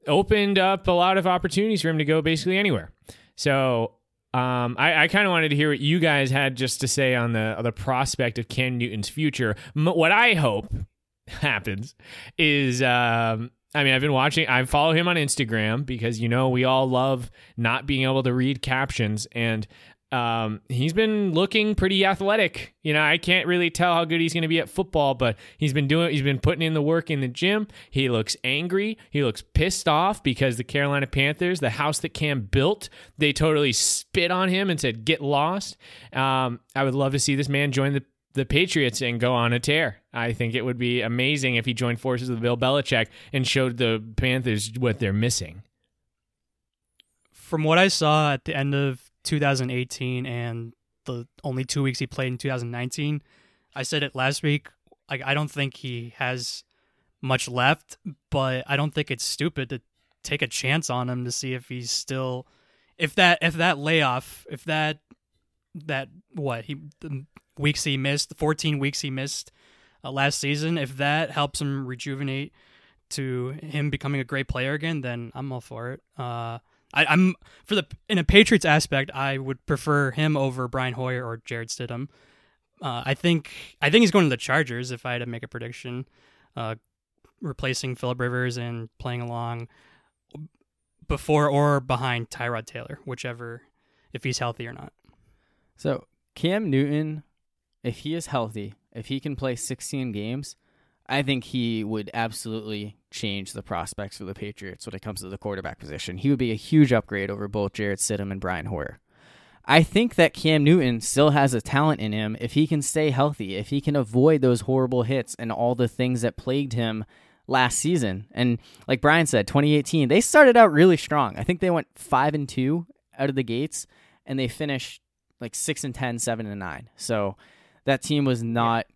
opened up a lot of opportunities for him to go basically anywhere. So um, I, I kind of wanted to hear what you guys had just to say on the on the prospect of Cam Newton's future. M- what I hope happens is um, I mean I've been watching I follow him on Instagram because you know we all love not being able to read captions and um, he's been looking pretty athletic. You know, I can't really tell how good he's going to be at football, but he's been doing, he's been putting in the work in the gym. He looks angry. He looks pissed off because the Carolina Panthers, the house that Cam built, they totally spit on him and said, get lost. Um, I would love to see this man join the the Patriots and go on a tear. I think it would be amazing if he joined forces with Bill Belichick and showed the Panthers what they're missing. From what I saw at the end of 2018 and the only two weeks he played in 2019, I said it last week. Like I don't think he has much left, but I don't think it's stupid to take a chance on him to see if he's still if that if that layoff if that that what he the weeks he missed the 14 weeks he missed uh, last season if that helps him rejuvenate to him becoming a great player again then i'm all for it uh I, i'm for the in a patriots aspect i would prefer him over brian hoyer or jarrett stidham. Uh, i think i think he's going to the chargers if i had to make a prediction. Uh replacing philip rivers and playing along before or behind tyrod taylor whichever if he's healthy or not. So Cam Newton, if he is healthy, if he can play 16 games, I think he would absolutely change the prospects for the Patriots when it comes to the quarterback position. He would be a huge upgrade over both Jarrett Stidham and Brian Hoyer. I think that Cam Newton still has a talent in him if he can stay healthy, if he can avoid those horrible hits and all the things that plagued him last season. And like Brian said, 2018, they started out really strong. I think they went 5 and 2 out of the gates and they finished like 6 and 10, 7 and 9. So that team was not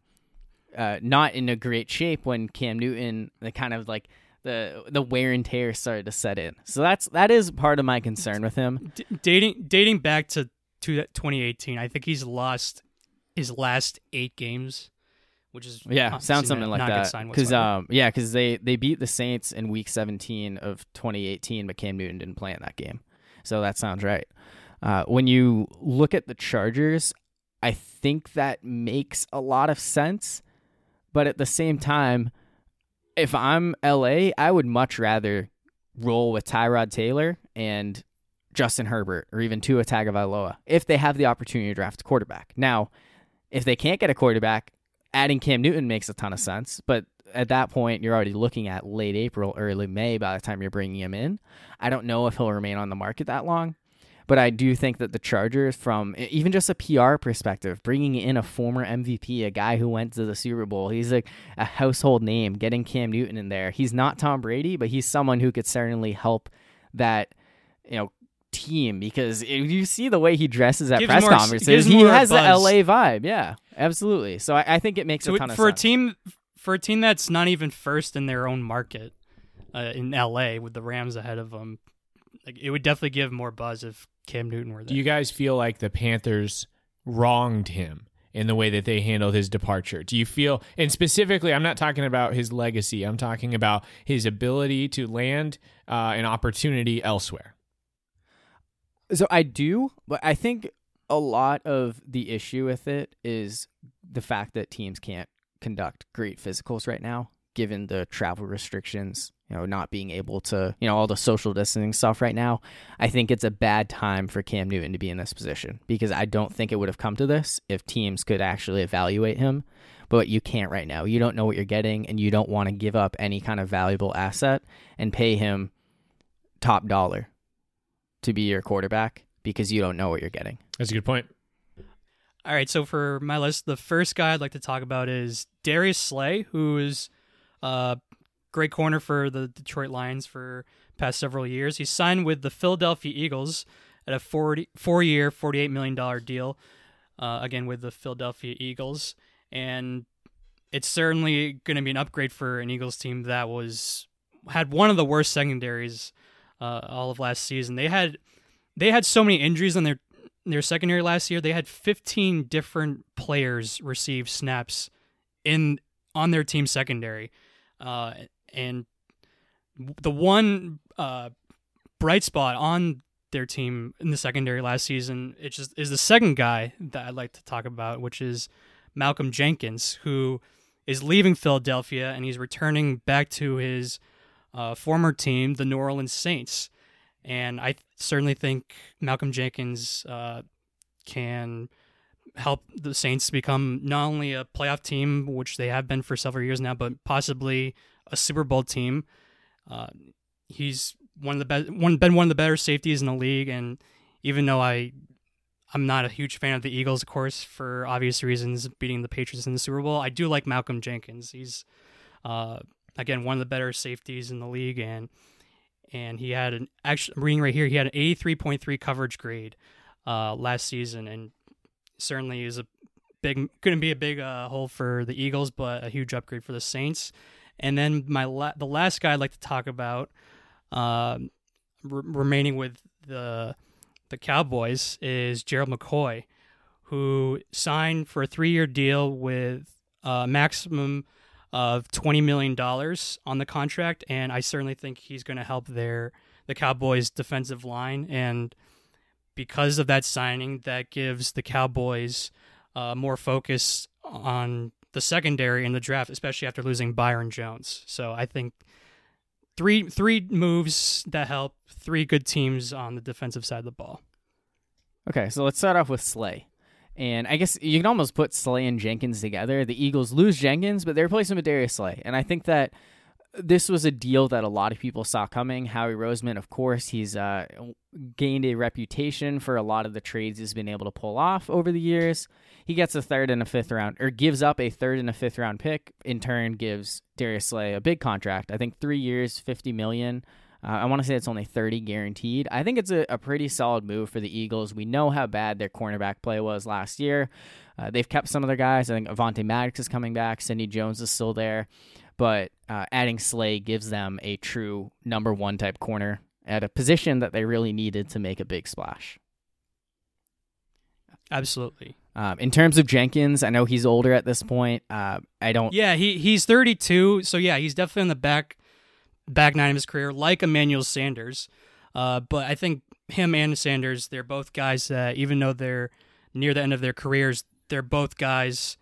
uh, not in a great shape when Cam Newton the kind of like the the wear and tear started to set in. So that's that is part of my concern with him. D- dating dating back to to 2018. I think he's lost his last eight games, which is Yeah, sounds something like not a good that. Because um, yeah, because they they beat the Saints in Week 17 of 2018, but Cam Newton didn't play in that game, so that sounds right. Uh, when you look at the Chargers, I think that makes a lot of sense, but at the same time, if I'm LA, I would much rather roll with Tyrod Taylor and Justin Herbert or even Tua Tagovailoa if they have the opportunity to draft a quarterback. Now, if they can't get a quarterback, adding Cam Newton makes a ton of sense, but at that point you're already looking at late April, early May by the time you're bringing him in. I don't know if he'll remain on the market that long, but I do think that the Chargers from even just a PR perspective, bringing in a former MVP, a guy who went to the Super Bowl, he's like a household name, getting Cam Newton in there. He's not Tom Brady, but he's someone who could certainly help that, you know, team because if you see the way he dresses at Gives press more- conferences, he has the. LA vibe. Yeah, absolutely. So I, I think it makes So a it- ton of for sense. a team for a team that's not even first in their own market uh, in LA with the Rams ahead of them, like it would definitely give more buzz if Cam Newton were there. Do you guys feel like the Panthers wronged him in the way that they handled his departure? Do you feel, and specifically, I'm not talking about his legacy, I'm talking about his ability to land uh, an opportunity elsewhere? So I do, but I think a lot of the issue with it is the fact that teams can't conduct great physicals right now, given the travel restrictions, you know, not being able to, you know, all the social distancing stuff right now. I think it's a bad time for Cam Newton to be in this position because I don't think it would have come to this if teams could actually evaluate him. But you can't right now. You don't know what you're getting, and you don't want to give up any kind of valuable asset and pay him top dollar to be your quarterback because you don't know what you're getting. That's a good point. All right, so for my list, the first guy I'd like to talk about is Darius Slay, who is a great corner for the Detroit Lions for past several years. He signed with the Philadelphia Eagles at a 40, four-year, $48 million deal, uh, again with the Philadelphia Eagles. And it's certainly going to be an upgrade for an Eagles team that was had one of the worst secondaries uh, all of last season. They had they had so many injuries on their their secondary last year. They had 15 different players receive snaps in on their team secondary, uh, and the one uh, bright spot on their team in the secondary last season it just is the second guy that I'd like to talk about, which is Malcolm Jenkins, who is leaving Philadelphia and he's returning back to his uh, former team, the New Orleans Saints. And I certainly think Malcolm Jenkins uh, can help the Saints become not only a playoff team, which they have been for several years now, but possibly a Super Bowl team. Uh, he's one of the best, one been one of the better safeties in the league, and even though I I'm not a huge fan of the Eagles, of course, for obvious reasons, beating the Patriots in the Super Bowl. I do like Malcolm Jenkins. He's, uh, again, one of the better safeties in the league, and and he had an actually reading right here. He had an 83.3 coverage grade uh, last season, and certainly is a big, going to be a big uh, hole for the Eagles, but a huge upgrade for the Saints. And then my la- the last guy I'd like to talk about, um, re- remaining with the the Cowboys is Gerald McCoy, who signed for a three year deal with a maximum of twenty million dollars on the contract, and I certainly think he's going to help their the Cowboys defensive line, and because of that signing, that gives the Cowboys uh, more focus on the secondary in the draft, especially after losing Byron Jones. So I think three three moves that help three good teams on the defensive side of the ball. Okay, so let's start off with Slay. And I guess you can almost put Slay and Jenkins together. The Eagles lose Jenkins, but they replace him with Darius Slay. And I think that this was a deal that a lot of people saw coming. Howie Roseman, of course, he's uh, gained a reputation for a lot of the trades he's been able to pull off over the years. He gets a third and a fifth round, or gives up a third and a fifth round pick. In turn, gives Darius Slay a big contract. I think three years, fifty million. Uh, I want to say it's only 30 guaranteed. I think it's a, a, pretty solid move for the Eagles. We know how bad their cornerback play was last year. Uh, they've kept some of their guys. I think Avonte Maddox is coming back. Sidney Jones is still there. But uh, adding Slay gives them a true number one type corner at a position that they really needed to make a big splash. Absolutely. Um, in terms of Jenkins, I know he's older at this point. Uh, I don't. Yeah, he he's 32, so yeah, he's definitely in the back back nine of his career, like Emmanuel Sanders. Uh, but I think him and Sanders, they're both guys that even though they're near the end of their careers, they're both guys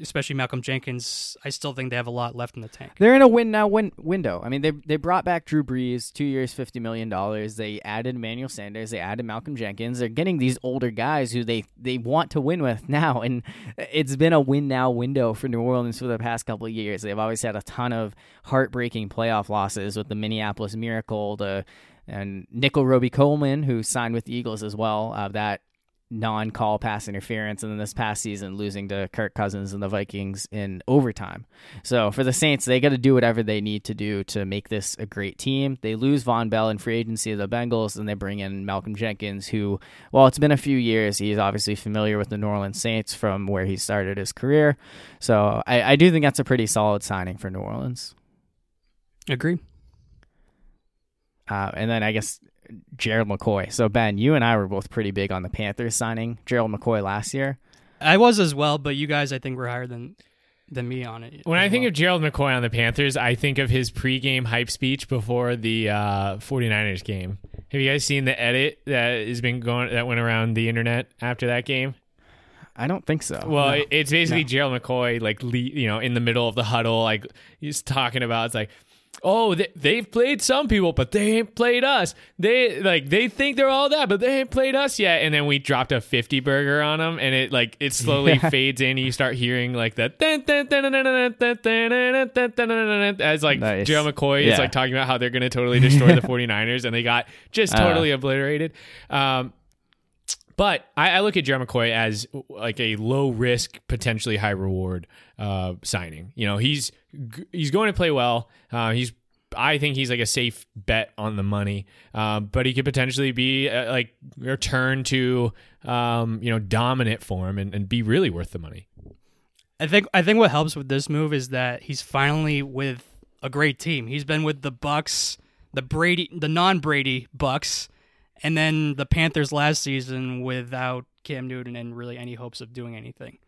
especially Malcolm Jenkins, I still think they have a lot left in the tank. They're in a win now win window. I mean, they they brought back Drew Brees, two years, fifty million dollars. They added Emmanuel Sanders. They added Malcolm Jenkins. They're getting these older guys who they they want to win with now, and it's been a win now window for New Orleans for the past couple of years. They've always had a ton of heartbreaking playoff losses with the Minneapolis Miracle, the and Nickell Robey-Coleman, who signed with the Eagles as well. Uh, that non-call pass interference, and then this past season losing to Kirk Cousins and the Vikings in overtime. So for the Saints, they got to do whatever they need to do to make this a great team. They lose Vonn Bell in free agency to the Bengals, and they bring in Malcolm Jenkins, who, well, it's been a few years. He's obviously familiar with the New Orleans Saints from where he started his career. So I, I do think that's a pretty solid signing for New Orleans. Agree. Uh, and then I guess Gerald McCoy. So Ben, you and I were both pretty big on the Panthers signing Gerald McCoy last year. I was as well, but you guys I think were higher than than me on it. When I well. think of Gerald McCoy on the Panthers, I think of his pregame hype speech before the uh, 49ers game. Have you guys seen the edit that has been going that went around the internet after that game? I don't think so. Well, no. it's basically No. Gerald McCoy, like you know, in the middle of the huddle, like he's talking about. It's like, oh, they, they've played some people, but they ain't played us. They like they think they're all that, but they ain't played us yet. And then we dropped a fifty burger on them, and it like it slowly Yeah. fades in. And you start hearing like that as like Nice. Gerald McCoy Yeah. is like talking about how they're going to totally destroy the 49ers, and they got just Uh. totally obliterated. Um, but I, I look at Jerry McCoy as like a low risk, potentially high reward uh, signing. You know, he's he's going to play well. Uh, he's I think he's like a safe bet on the money, um, but he could potentially be uh, like return to um, you know dominant form and, and be really worth the money. I think I think what helps with this move is that he's finally with a great team. He's been with the Bucks, the Brady, the non-Brady Bucks, and then the Panthers last season without Cam Newton and really any hopes of doing anything.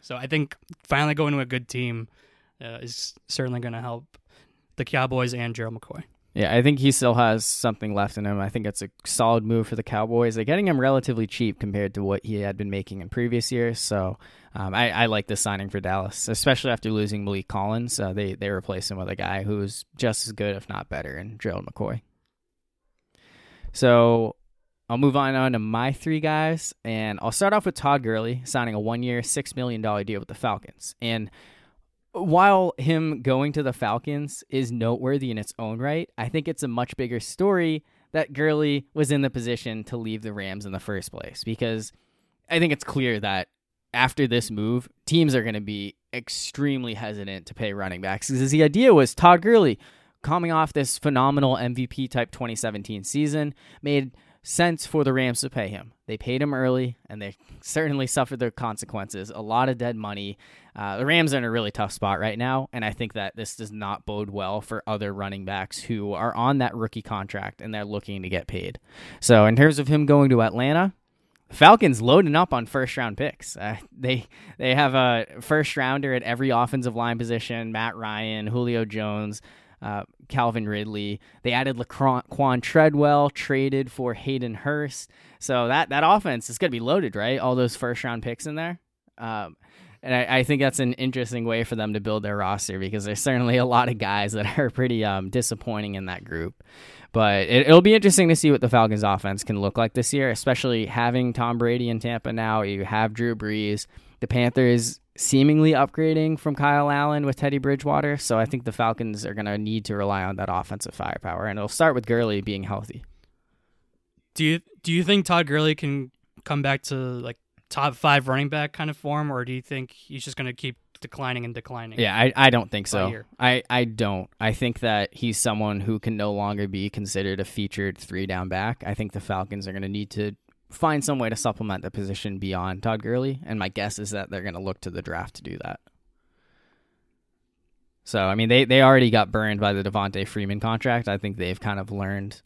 So I think finally going to a good team uh, is certainly going to help the Cowboys and Gerald McCoy. Yeah, I think he still has something left in him. I think it's a solid move for the Cowboys. They're getting him relatively cheap compared to what he had been making in previous years. So um, I, I like this signing for Dallas, especially after losing Maliek Collins. Uh, they they replaced him with a guy who's just as good, if not better, in Gerald McCoy. So I'll move on on to my three guys, and I'll start off with Todd Gurley signing a one-year, six million dollar deal with the Falcons. And while him going to the Falcons is noteworthy in its own right, I think it's a much bigger story that Gurley was in the position to leave the Rams in the first place because I think it's clear that after this move, teams are going to be extremely hesitant to pay running backs because the idea was Todd Gurley coming off this phenomenal MVP type 2017 season made sense for the Rams to pay him. They paid him early, and they certainly suffered their consequences. A lot of dead money. Uh, the Rams are in a really tough spot right now, and I think that this does not bode well for other running backs who are on that rookie contract and they're looking to get paid. So, in terms of him going to Atlanta, Falcons loading up on first round picks. Uh, they they have a first rounder at every offensive line position: Matt Ryan, Julio Jones, uh, Calvin Ridley. They added Laquan Treadwell, traded for Hayden Hurst. So that that offense is going to be loaded, right? All those first round picks in there. Um, and I, I think that's an interesting way for them to build their roster because there's certainly a lot of guys that are pretty um, disappointing in that group. But it, it'll be interesting to see what the Falcons' offense can look like this year, especially having Tom Brady in Tampa now. You have Drew Brees. The Panthers seemingly upgrading from Kyle Allen with Teddy Bridgewater. So I think the Falcons are going to need to rely on that offensive firepower. And it'll start with Gurley being healthy. Do you do you think Todd Gurley can come back to like top five running back kind of form, or do you think he's just going to keep declining and declining? Yeah, I, I don't think so. year. I, I don't. I think that he's someone who can no longer be considered a featured three down back. I think the Falcons are going to need to find some way to supplement the position beyond Todd Gurley, and my guess is that they're going to look to the draft to do that. So, I mean, they, they already got burned by the Devonta Freeman contract. I think they've kind of learned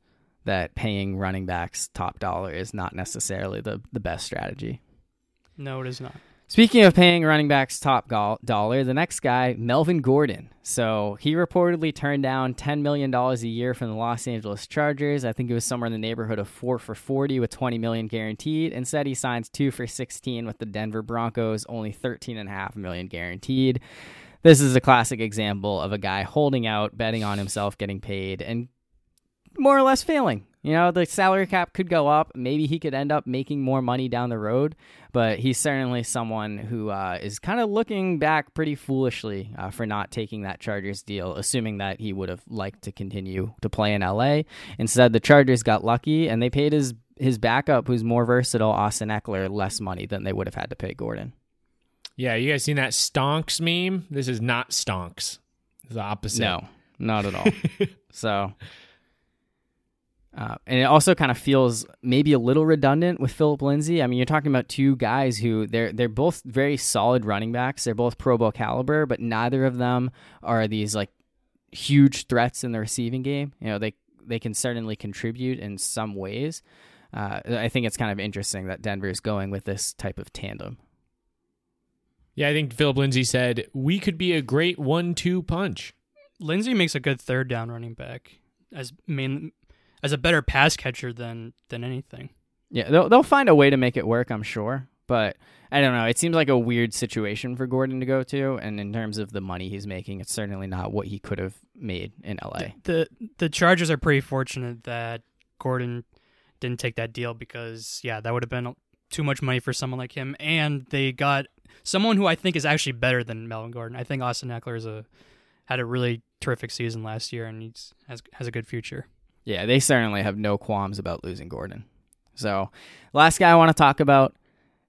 that paying running backs top dollar is not necessarily the, the best strategy. No, it is not. Speaking of paying running backs top go- dollar, the next guy, Melvin Gordon. So he reportedly turned down $10 million a year from the Los Angeles Chargers. I think it was somewhere in the neighborhood of 4 for 40 with 20 million guaranteed. Instead, he signs 2 for 16 with the Denver Broncos, only 13.5 million guaranteed. This is a classic example of a guy holding out, betting on himself getting paid, and more or less failing. You know, the salary cap could go up. Maybe he could end up making more money down the road, but he's certainly someone who uh, is kind of looking back pretty foolishly uh, for not taking that Chargers deal, assuming that he would have liked to continue to play in LA. Instead, the Chargers got lucky and they paid his his backup, who's more versatile, Austin Ekeler, less money than they would have had to pay Gordon. Yeah, you guys seen that stonks meme? This is not stonks. It's the opposite. No, not at all. so uh, and it also kind of feels maybe a little redundant with Philip Lindsay. I mean, you're talking about two guys who they're they're both very solid running backs. They're both Pro Bowl caliber, but neither of them are these like huge threats in the receiving game. You know, they they can certainly contribute in some ways. Uh, I think it's kind of interesting that Denver is going with this type of tandem. Yeah, I think Philip Lindsay said we could be a great one-two punch. Lindsay makes a good third down running back as main as a better pass catcher than than anything. Yeah, they'll they'll find a way to make it work, I'm sure. But I don't know. It seems like a weird situation for Gordon to go to, and in terms of the money he's making, it's certainly not what he could have made in LA. The the Chargers are pretty fortunate that Gordon didn't take that deal because yeah, that would have been too much money for someone like him, and they got someone who I think is actually better than Melvin Gordon. I think Austin Ekeler is a had a really terrific season last year, and he's has has a good future. Yeah, they certainly have no qualms about losing Gordon. So, last guy I want to talk about.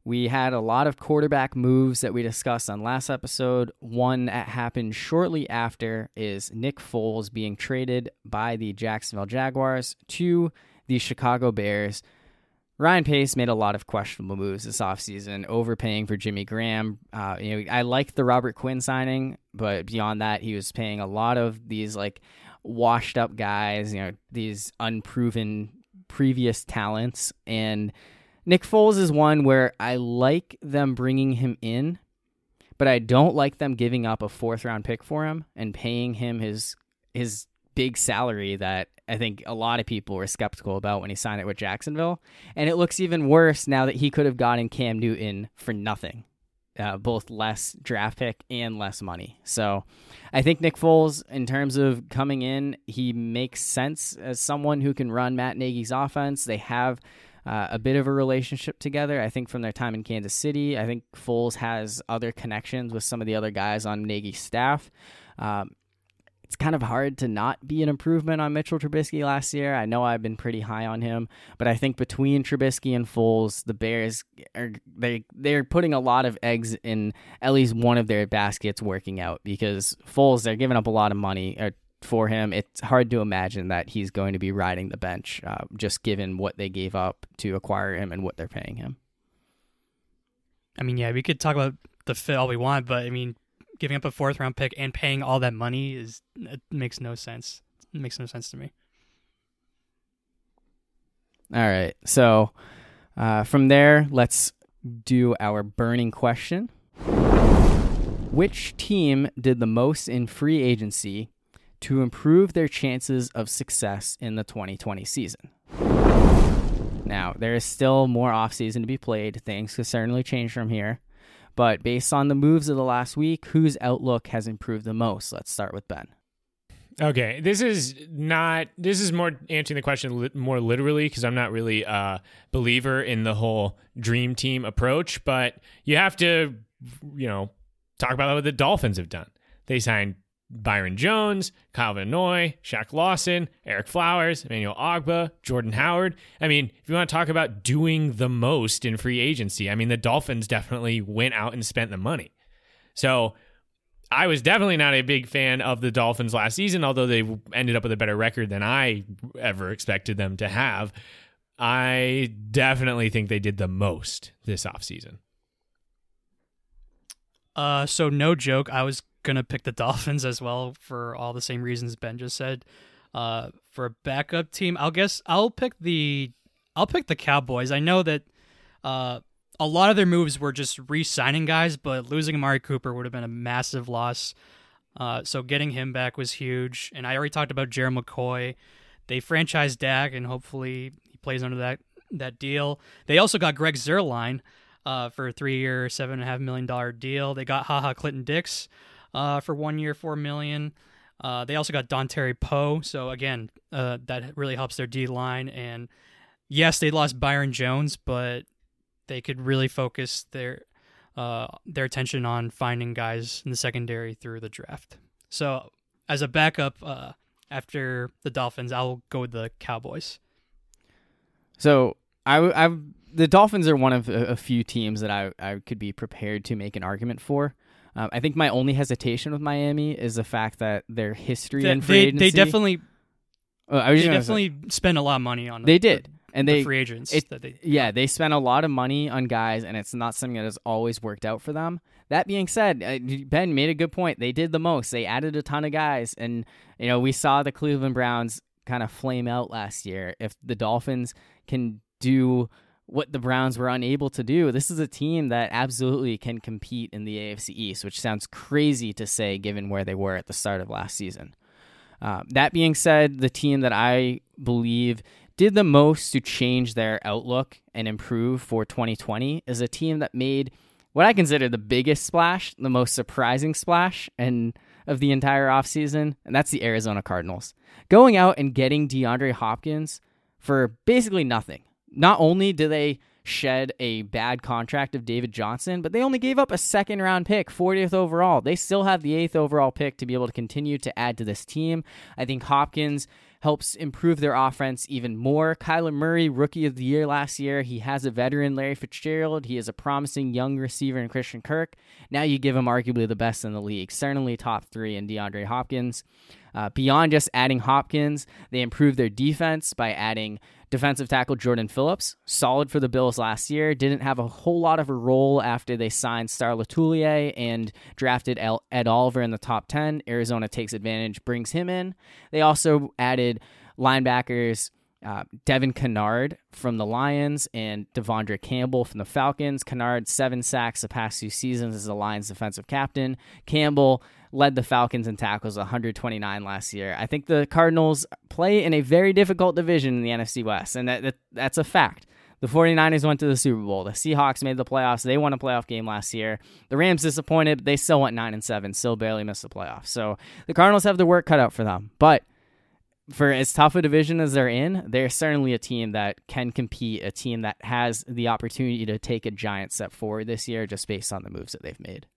We had a lot of quarterback moves that we discussed on last episode. One that happened shortly after is Nick Foles being traded by the Jacksonville Jaguars to the Chicago Bears. Ryan Pace made a lot of questionable moves this offseason, overpaying for Jimmy Graham. Uh, you know, I liked the Robert Quinn signing, but beyond that, he was paying a lot of these like washed up guys, you know, these unproven previous talents. And Nick Foles is one where I like them bringing him in, but I don't like them giving up a fourth round pick for him and paying him his his big salary that I think a lot of people were skeptical about when he signed it with Jacksonville. And it looks even worse now that he could have gotten Cam Newton for nothing uh, both less draft pick and less money. So I think Nick Foles, in terms of coming in, he makes sense as someone who can run Matt Nagy's offense. They have uh, a bit of a relationship together. I think from their time in Kansas City, I think Foles has other connections with some of the other guys on Nagy's staff. Um, it's kind of hard to not be an improvement on Mitchell Trubisky last year. I know I've been pretty high on him, but I think between Trubisky and Foles, the Bears are they they're putting a lot of eggs in at least one of their baskets working out because Foles they're giving up a lot of money uh, for him. It's hard to imagine that he's going to be riding the bench, uh, just given what they gave up to acquire him and what they're paying him. I mean, yeah, we could talk about the fit all we want, but I mean, giving up a fourth round pick and paying all that money is it makes no sense. It makes no sense to me. All right. So uh, from there, let's do our burning question. Which team did the most in free agency to improve their chances of success in the 2020 season? Now, there is still more offseason to be played. Things could certainly change from here. But based on the moves of the last week, whose outlook has improved the most? Let's start with Ben. Okay, this is not. This is more answering the question li- more literally because I'm not really a believer in the whole dream team approach. But you have to, you know, talk about what the Dolphins have done. They signed Byron Jones, Kyle Van Noy, Shaq Lawson, Ereck Flowers, Emmanuel Ogbah, Jordan Howard. I mean, if you want to talk about doing the most in free agency, I mean, the Dolphins definitely went out and spent the money. So I was definitely not a big fan of the Dolphins last season, although they ended up with a better record than I ever expected them to have. I definitely think they did the most this offseason. Uh, so no joke, I was gonna pick the Dolphins as well for all the same reasons Ben just said. Uh, for a backup team, I'll guess I'll pick the I'll pick the Cowboys. I know that uh, a lot of their moves were just re-signing guys, but losing Amari Cooper would have been a massive loss. Uh, so getting him back was huge. And I already talked about Gerald McCoy. They franchised Dak, and hopefully he plays under that that deal. They also got Greg Zuerlein uh, for a three-year, seven and a half million dollar deal. They got HaHa Clinton Dix uh, for one year, four million. Uh, they also got Dontari Poe. So again, uh, that really helps their D line. And yes, they lost Byron Jones, but they could really focus their uh, their attention on finding guys in the secondary through the draft. So as a backup, uh, after the Dolphins, I'll go with the Cowboys. So I, I, the Dolphins are one of a, a, few teams that I, I could be prepared to make an argument for. Um, I think my only hesitation with Miami is the fact that their history and free they, agency. They definitely, oh, I was they definitely spend a lot of money on. They did, and the they free agents. It, that they, yeah, they spent a lot of money on guys, and it's not something that has always worked out for them. That being said, uh, Ben made a good point. They did the most. They added a ton of guys, and you know we saw the Cleveland Browns kind of flame out last year. If the Dolphins can do what the Browns were unable to do. This is a team that absolutely can compete in the AFC East, which sounds crazy to say given where they were at the start of last season. Uh, that being said, the team that I believe did the most to change their outlook and improve for 2020 is a team that made what I consider the biggest splash, the most surprising splash, and of the entire offseason, and that's the Arizona Cardinals. Going out and getting DeAndre Hopkins for basically nothing not only do they shed a bad contract of David Johnson, but they only gave up a second round pick, 40th overall. They still have the eighth overall pick to be able to continue to add to this team. I think Hopkins helps improve their offense even more. Kyler Murray, rookie of the year last year, he has a veteran Larry Fitzgerald. He is a promising young receiver in Christian Kirk. Now you give him arguably the best in the league, certainly top three in DeAndre Hopkins. Uh, beyond just adding Hopkins, they improve their defense by adding defensive tackle Jordan Phillips, solid for the Bills last year. Didn't have a whole lot of a role after they signed Star Lotulelei and drafted Ed Oliver in the top 10. Arizona takes advantage, brings him in. They also added linebackers uh, Devon Kennard from the Lions and De'Vondre Campbell from the Falcons. Kennard, seven sacks the past two seasons as the Lions defensive captain. Campbell led the Falcons in tackles 129 last year. I think the Cardinals play in a very difficult division in the NFC West, and that, that that's a fact. The 49ers went to the Super Bowl. The Seahawks made the playoffs. They won a playoff game last year. The Rams disappointed. They still went 9 and 7, still barely missed the playoffs. So the Cardinals have the work cut out for them. But for as tough a division as they're in, they're certainly a team that can compete, a team that has the opportunity to take a giant step forward this year just based on the moves that they've made.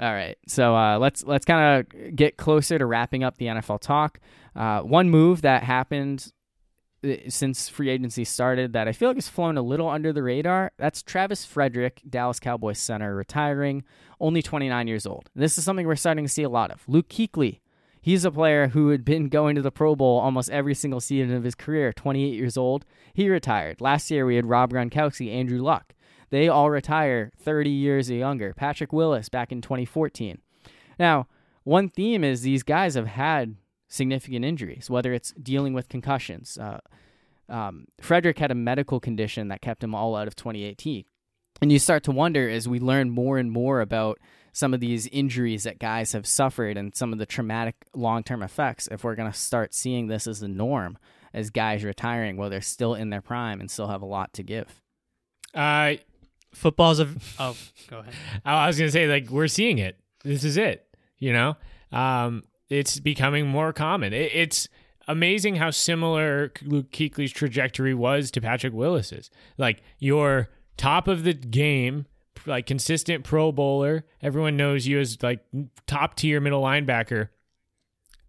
All right, so uh, let's let's kind of get closer to wrapping up the NFL talk. Uh, one move that happened uh, since free agency started that I feel like has flown a little under the radar. That's Travis Frederick, Dallas Cowboys center, retiring, only 29 years old. This is something we're starting to see a lot of. Luke Kuechly, He's a player who had been going to the Pro Bowl almost every single season of his career, 28 years old. He retired. Last year we had Rob Gronkowski, Andrew Luck. They all retire 30 years or younger. Patrick Willis back in 2014. Now, one theme is these guys have had significant injuries, whether it's dealing with concussions. Uh, um, Frederick had a medical condition that kept him all out of 2018. And you start to wonder as we learn more and more about some of these injuries that guys have suffered and some of the traumatic long term effects, if we're going to start seeing this as the norm as guys retiring while they're still in their prime and still have a lot to give. Uh, Football's a. Oh, go ahead. I was going to say, like, we're seeing it. This is it. You know, um, it's becoming more common. It, it's amazing how similar Luke Kuechly's trajectory was to Patrick Willis's. Like, you're top of the game like consistent Pro Bowler. Everyone knows you as like top tier middle linebacker,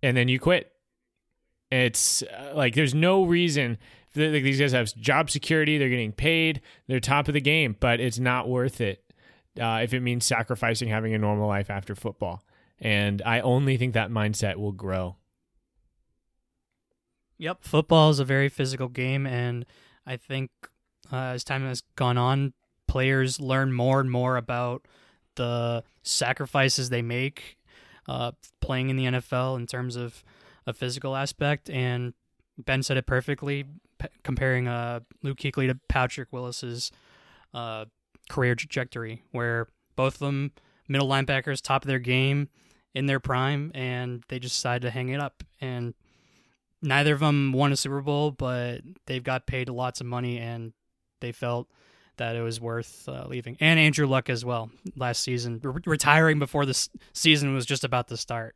and then you quit. It's uh, like there's no reason. Like these guys have job security. They're getting paid. They're top of the game, but it's not worth it uh, if it means sacrificing having a normal life after football. And I only think that mindset will grow. Yep, football is a very physical game, and I think uh, as time has gone on, players learn more and more about the sacrifices they make uh, playing in the NFL in terms of a physical aspect. And Ben said it perfectly, p- comparing uh, Luke Kuechly to Patrick Willis's uh, career trajectory, where both of them middle linebackers, top of their game, in their prime, and they just decided to hang it up. And neither of them won a Super Bowl, but they've got paid lots of money, and they felt that it was worth uh, leaving. And Andrew Luck as well last season, re- retiring before the season was just about to start.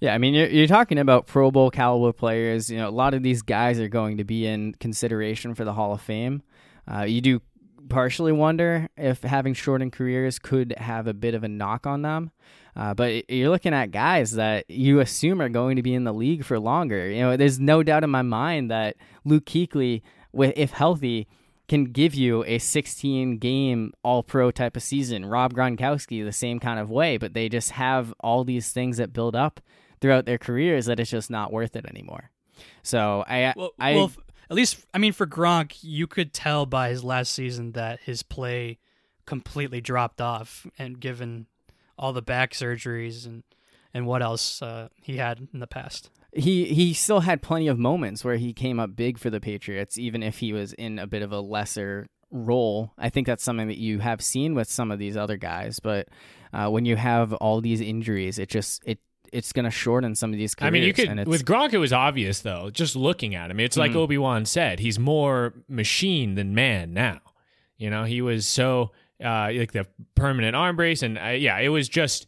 Yeah, I mean, you're, you're talking about Pro Bowl caliber players. You know, a lot of these guys are going to be in consideration for the Hall of Fame. Uh, you do partially wonder if having shortened careers could have a bit of a knock on them. Uh, but you're looking at guys that you assume are going to be in the league for longer. You know, there's no doubt in my mind that Luke with if healthy, can give you a 16 game all pro type of season. Rob Gronkowski, the same kind of way, but they just have all these things that build up throughout their careers that it's just not worth it anymore. So I, well, I, well, at least I mean for Gronk, you could tell by his last season that his play completely dropped off, and given all the back surgeries and and what else uh, he had in the past he he still had plenty of moments where he came up big for the Patriots, even if he was in a bit of a lesser role. I think that's something that you have seen with some of these other guys, but uh, when you have all these injuries, it just it it's going to shorten some of these careers. I mean, you could with Gronk, it was obvious though, just looking at him. It's like mm-hmm. Obi Wan said, he's more machine than man now. You know, he was so uh, like the permanent arm brace, and uh, yeah, it was just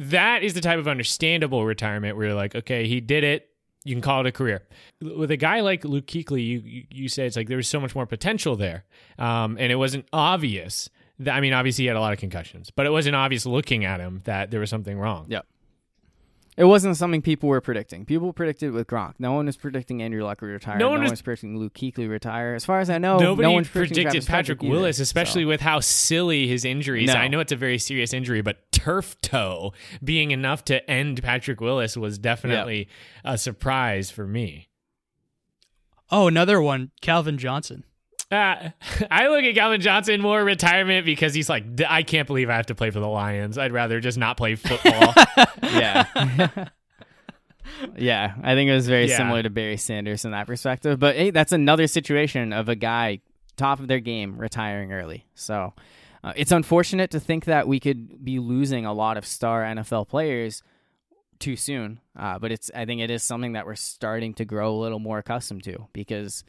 that is the type of understandable retirement where you're like, okay, he did it. You can call it a career. With a guy like Luke you, you, you say it's like there was so much more potential there, um, and it wasn't obvious. That, I mean, obviously he had a lot of concussions, but it wasn't obvious looking at him that there was something wrong. Yep. It wasn't something people were predicting. People predicted with Gronk. No one was predicting Andrew Luck would retire. No, one, no was, was predicting Luke Kuechly retire. As far as I know, nobody no predicted Patrick, Patrick Willis, either, especially so. with how silly his injuries. No. I know it's a very serious injury, but turf toe being enough to end Patrick Willis was definitely yep. a surprise for me. Oh, another one, Calvin Johnson. Uh, I look at Calvin Johnson more retirement because he's like, I can't believe I have to play for the Lions. I'd rather just not play football. yeah. yeah, I think it was very yeah. similar to Barry Sanders in that perspective. But hey, that's another situation of a guy top of their game retiring early. So uh, it's unfortunate to think that we could be losing a lot of star NFL players too soon. Uh, but it's I think it is something that we're starting to grow a little more accustomed to because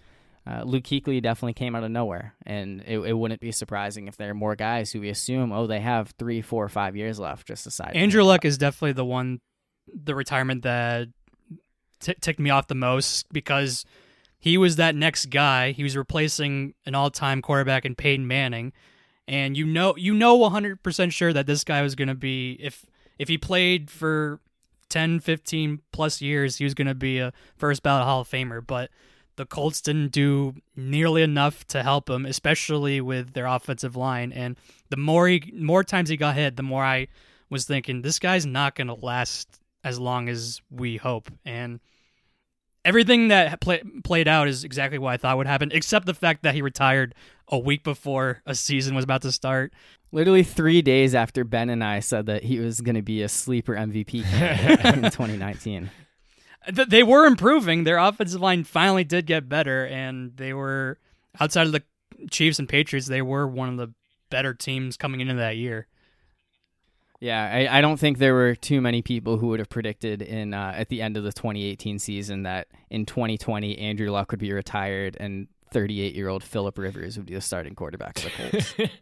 uh, Luke Kuechly definitely came out of nowhere, and it, it, wouldn't be surprising if there are more guys who we assume, oh, they have three, four, five years left. Just aside, Andrew Luck is definitely the one, the retirement that t- ticked me off the most because he was that next guy. He was replacing an all-time quarterback in Peyton Manning, and you know, you know, 100% sure that this guy was going to be if if he played for 10, 15 plus years, he was going to be a first ballot Hall of Famer, but the Colts didn't do nearly enough to help him, especially with their offensive line. And the more he, more times he got hit, the more I was thinking this guy's not going to last as long as we hope. And everything that play, played out is exactly what I thought would happen, except the fact that he retired a week before a season was about to start. Literally three days after Ben and I said that he was going to be a sleeper MVP in 2019 they were improving. Their offensive line finally did get better, and they were outside of the Chiefs and Patriots. They were one of the better teams coming into that year. Yeah, I, I don't think there were too many people who would have predicted in uh, at the end of the 2018 season that in 2020 Andrew Luck would be retired and 38 year old Philip Rivers would be the starting quarterback for the Colts.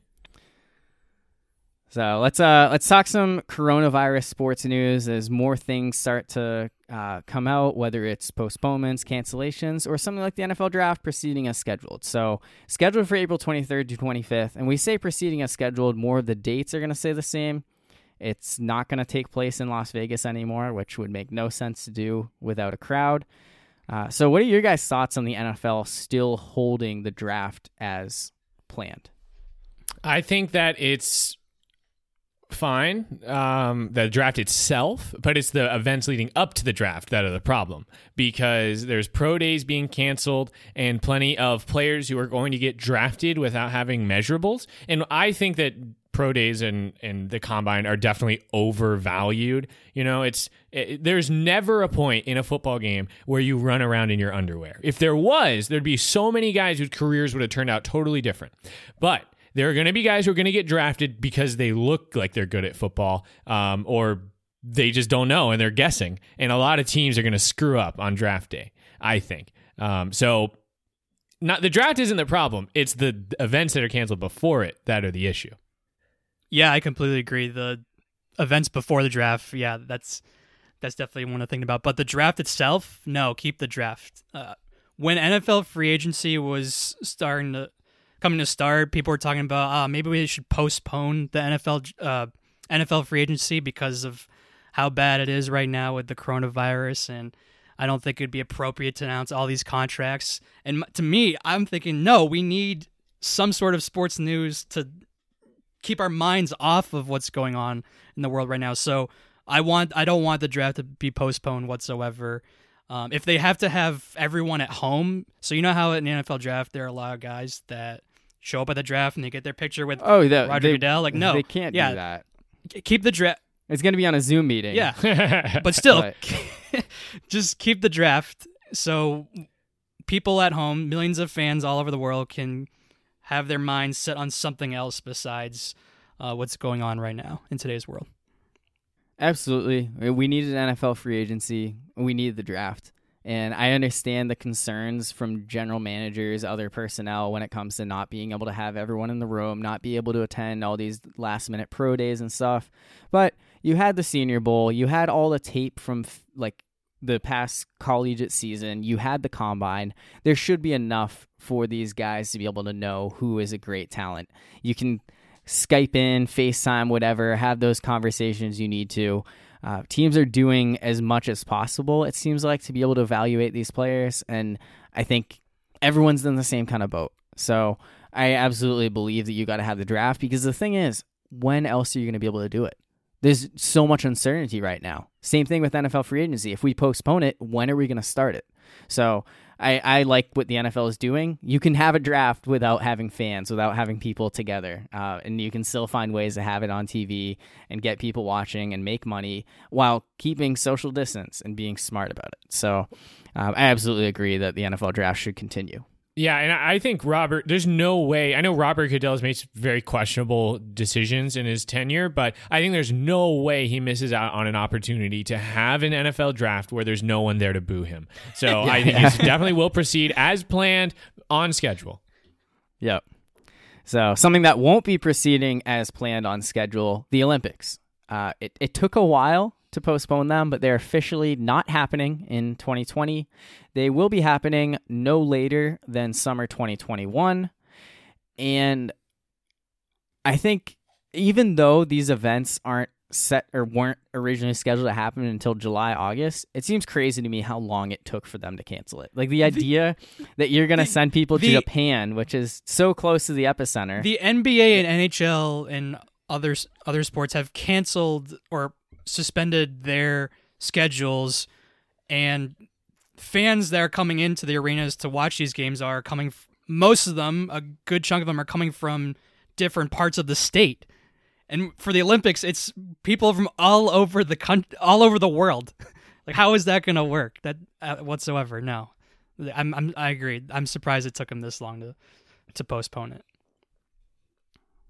So let's uh let's talk some coronavirus sports news as more things start to uh, come out, whether it's postponements, cancellations, or something like the NFL draft proceeding as scheduled. So scheduled for April 23rd to 25th, and we say proceeding as scheduled. More of the dates are going to stay the same. It's not going to take place in Las Vegas anymore, which would make no sense to do without a crowd. Uh, so, what are your guys' thoughts on the NFL still holding the draft as planned? I think that it's fine, um, the draft itself, but it's the events leading up to the draft that are the problem because there's pro days being canceled and plenty of players who are going to get drafted without having measurables. And I think that pro days and, and the combine are definitely overvalued. You know, it's it, there's never a point in a football game where you run around in your underwear. If there was, there'd be so many guys whose careers would have turned out totally different. But there are going to be guys who are going to get drafted because they look like they're good at football, um, or they just don't know and they're guessing. And a lot of teams are going to screw up on draft day. I think. Um, so, not the draft isn't the problem. It's the events that are canceled before it that are the issue. Yeah, I completely agree. The events before the draft, yeah, that's that's definitely one to think about. But the draft itself, no, keep the draft. Uh, when NFL free agency was starting to coming to start, people were talking about uh, maybe we should postpone the NFL uh, NFL free agency because of how bad it is right now with the coronavirus and I don't think it'd be appropriate to announce all these contracts. And to me, I'm thinking, no, we need some sort of sports news to keep our minds off of what's going on in the world right now. So I want, I don't want the draft to be postponed whatsoever. Um, if they have to have everyone at home, so you know how in the NFL draft there are a lot of guys that show up at the draft and they get their picture with oh, the, Roger they, Goodell. Like, no, they can't yeah, do that. Keep the draft. It's going to be on a Zoom meeting. Yeah, but still, But- just keep the draft so people at home, millions of fans all over the world, can have their minds set on something else besides uh, what's going on right now in today's world. Absolutely. We need an NFL free agency. We need the draft. And I understand the concerns from general managers, other personnel when it comes to not being able to have everyone in the room, not be able to attend all these last minute pro days and stuff. But you had the Senior Bowl, you had all the tape from like the past collegiate season, you had the combine. There should be enough for these guys to be able to know who is a great talent. You can Skype in, FaceTime, whatever, have those conversations you need to. Uh, teams are doing as much as possible, it seems like, to be able to evaluate these players. And I think everyone's in the same kind of boat. So I absolutely believe that you got to have the draft because the thing is, when else are you going to be able to do it? There's so much uncertainty right now. Same thing with NFL free agency. If we postpone it, when are we going to start it? So I, I like what the NFL is doing. You can have a draft without having fans, without having people together, uh, and you can still find ways to have it on TV and get people watching and make money while keeping social distance and being smart about it. So um, I absolutely agree that the NFL draft should continue. Yeah, and I think Robert, there's no way. I know Robert Goodell has made very questionable decisions in his tenure, but I think there's no way he misses out on an opportunity to have an NFL draft where there's no one there to boo him. So I think he definitely will proceed as planned on schedule. Yep. So something that won't be proceeding as planned on schedule: the Olympics. Uh, it it took a while to postpone them, but they're officially not happening in 2020. They will be happening no later than summer 2021, and I think even though these events aren't set or weren't originally scheduled to happen until July, August, it seems crazy to me how long it took for them to cancel it. Like the idea that you're going to send people to Japan, which is so close to the epicenter. The NBA and NHL and others other sports have canceled or suspended their schedules, and fans that are coming into the arenas to watch these games are coming. Most of them, a good chunk of them, are coming from different parts of the state. And for the Olympics, it's people from all over the country, all over the world. like, how is that going to work? That uh, whatsoever? No, I'm, I'm, I agree. I'm surprised it took them this long to, to postpone it.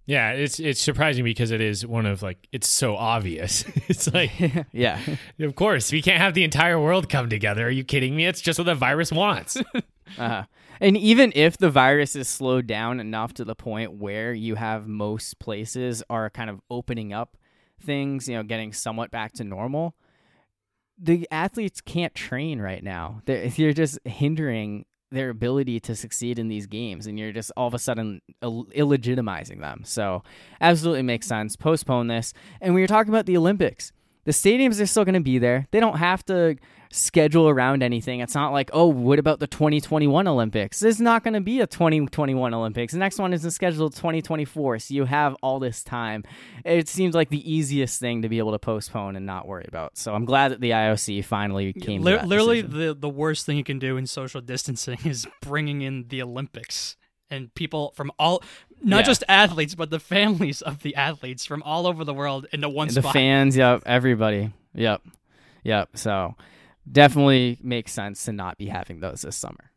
Yeah, it's it's surprising because it is one of like it's so obvious. it's like yeah. of course we can't have the entire world come together. Are you kidding me? It's just what the virus wants. Uh-huh. And even if the virus is slowed down enough to the point where you have most places are kind of opening up things, you know, getting somewhat back to normal, the athletes can't train right now. They're, you're just hindering their ability to succeed in these games, and you're just all of a sudden ill- illegitimizing them. So, absolutely makes sense. Postpone this. And we were talking about the Olympics. The stadiums are still going to be there. They don't have to schedule around anything. It's not like, oh, what about the 2021 Olympics? There's not going to be a 2021 Olympics. The next one isn't scheduled 2024, so you have all this time. It seems like the easiest thing to be able to postpone and not worry about. So I'm glad that the IOC finally came. That literally, decision. the the worst thing you can do in social distancing is bringing in the Olympics and people from all, not Yeah. just athletes, but the families of the athletes from all over the world into one the spot. The fans. Yep, everybody. Yep, yep. So definitely makes sense to not be having those this summer.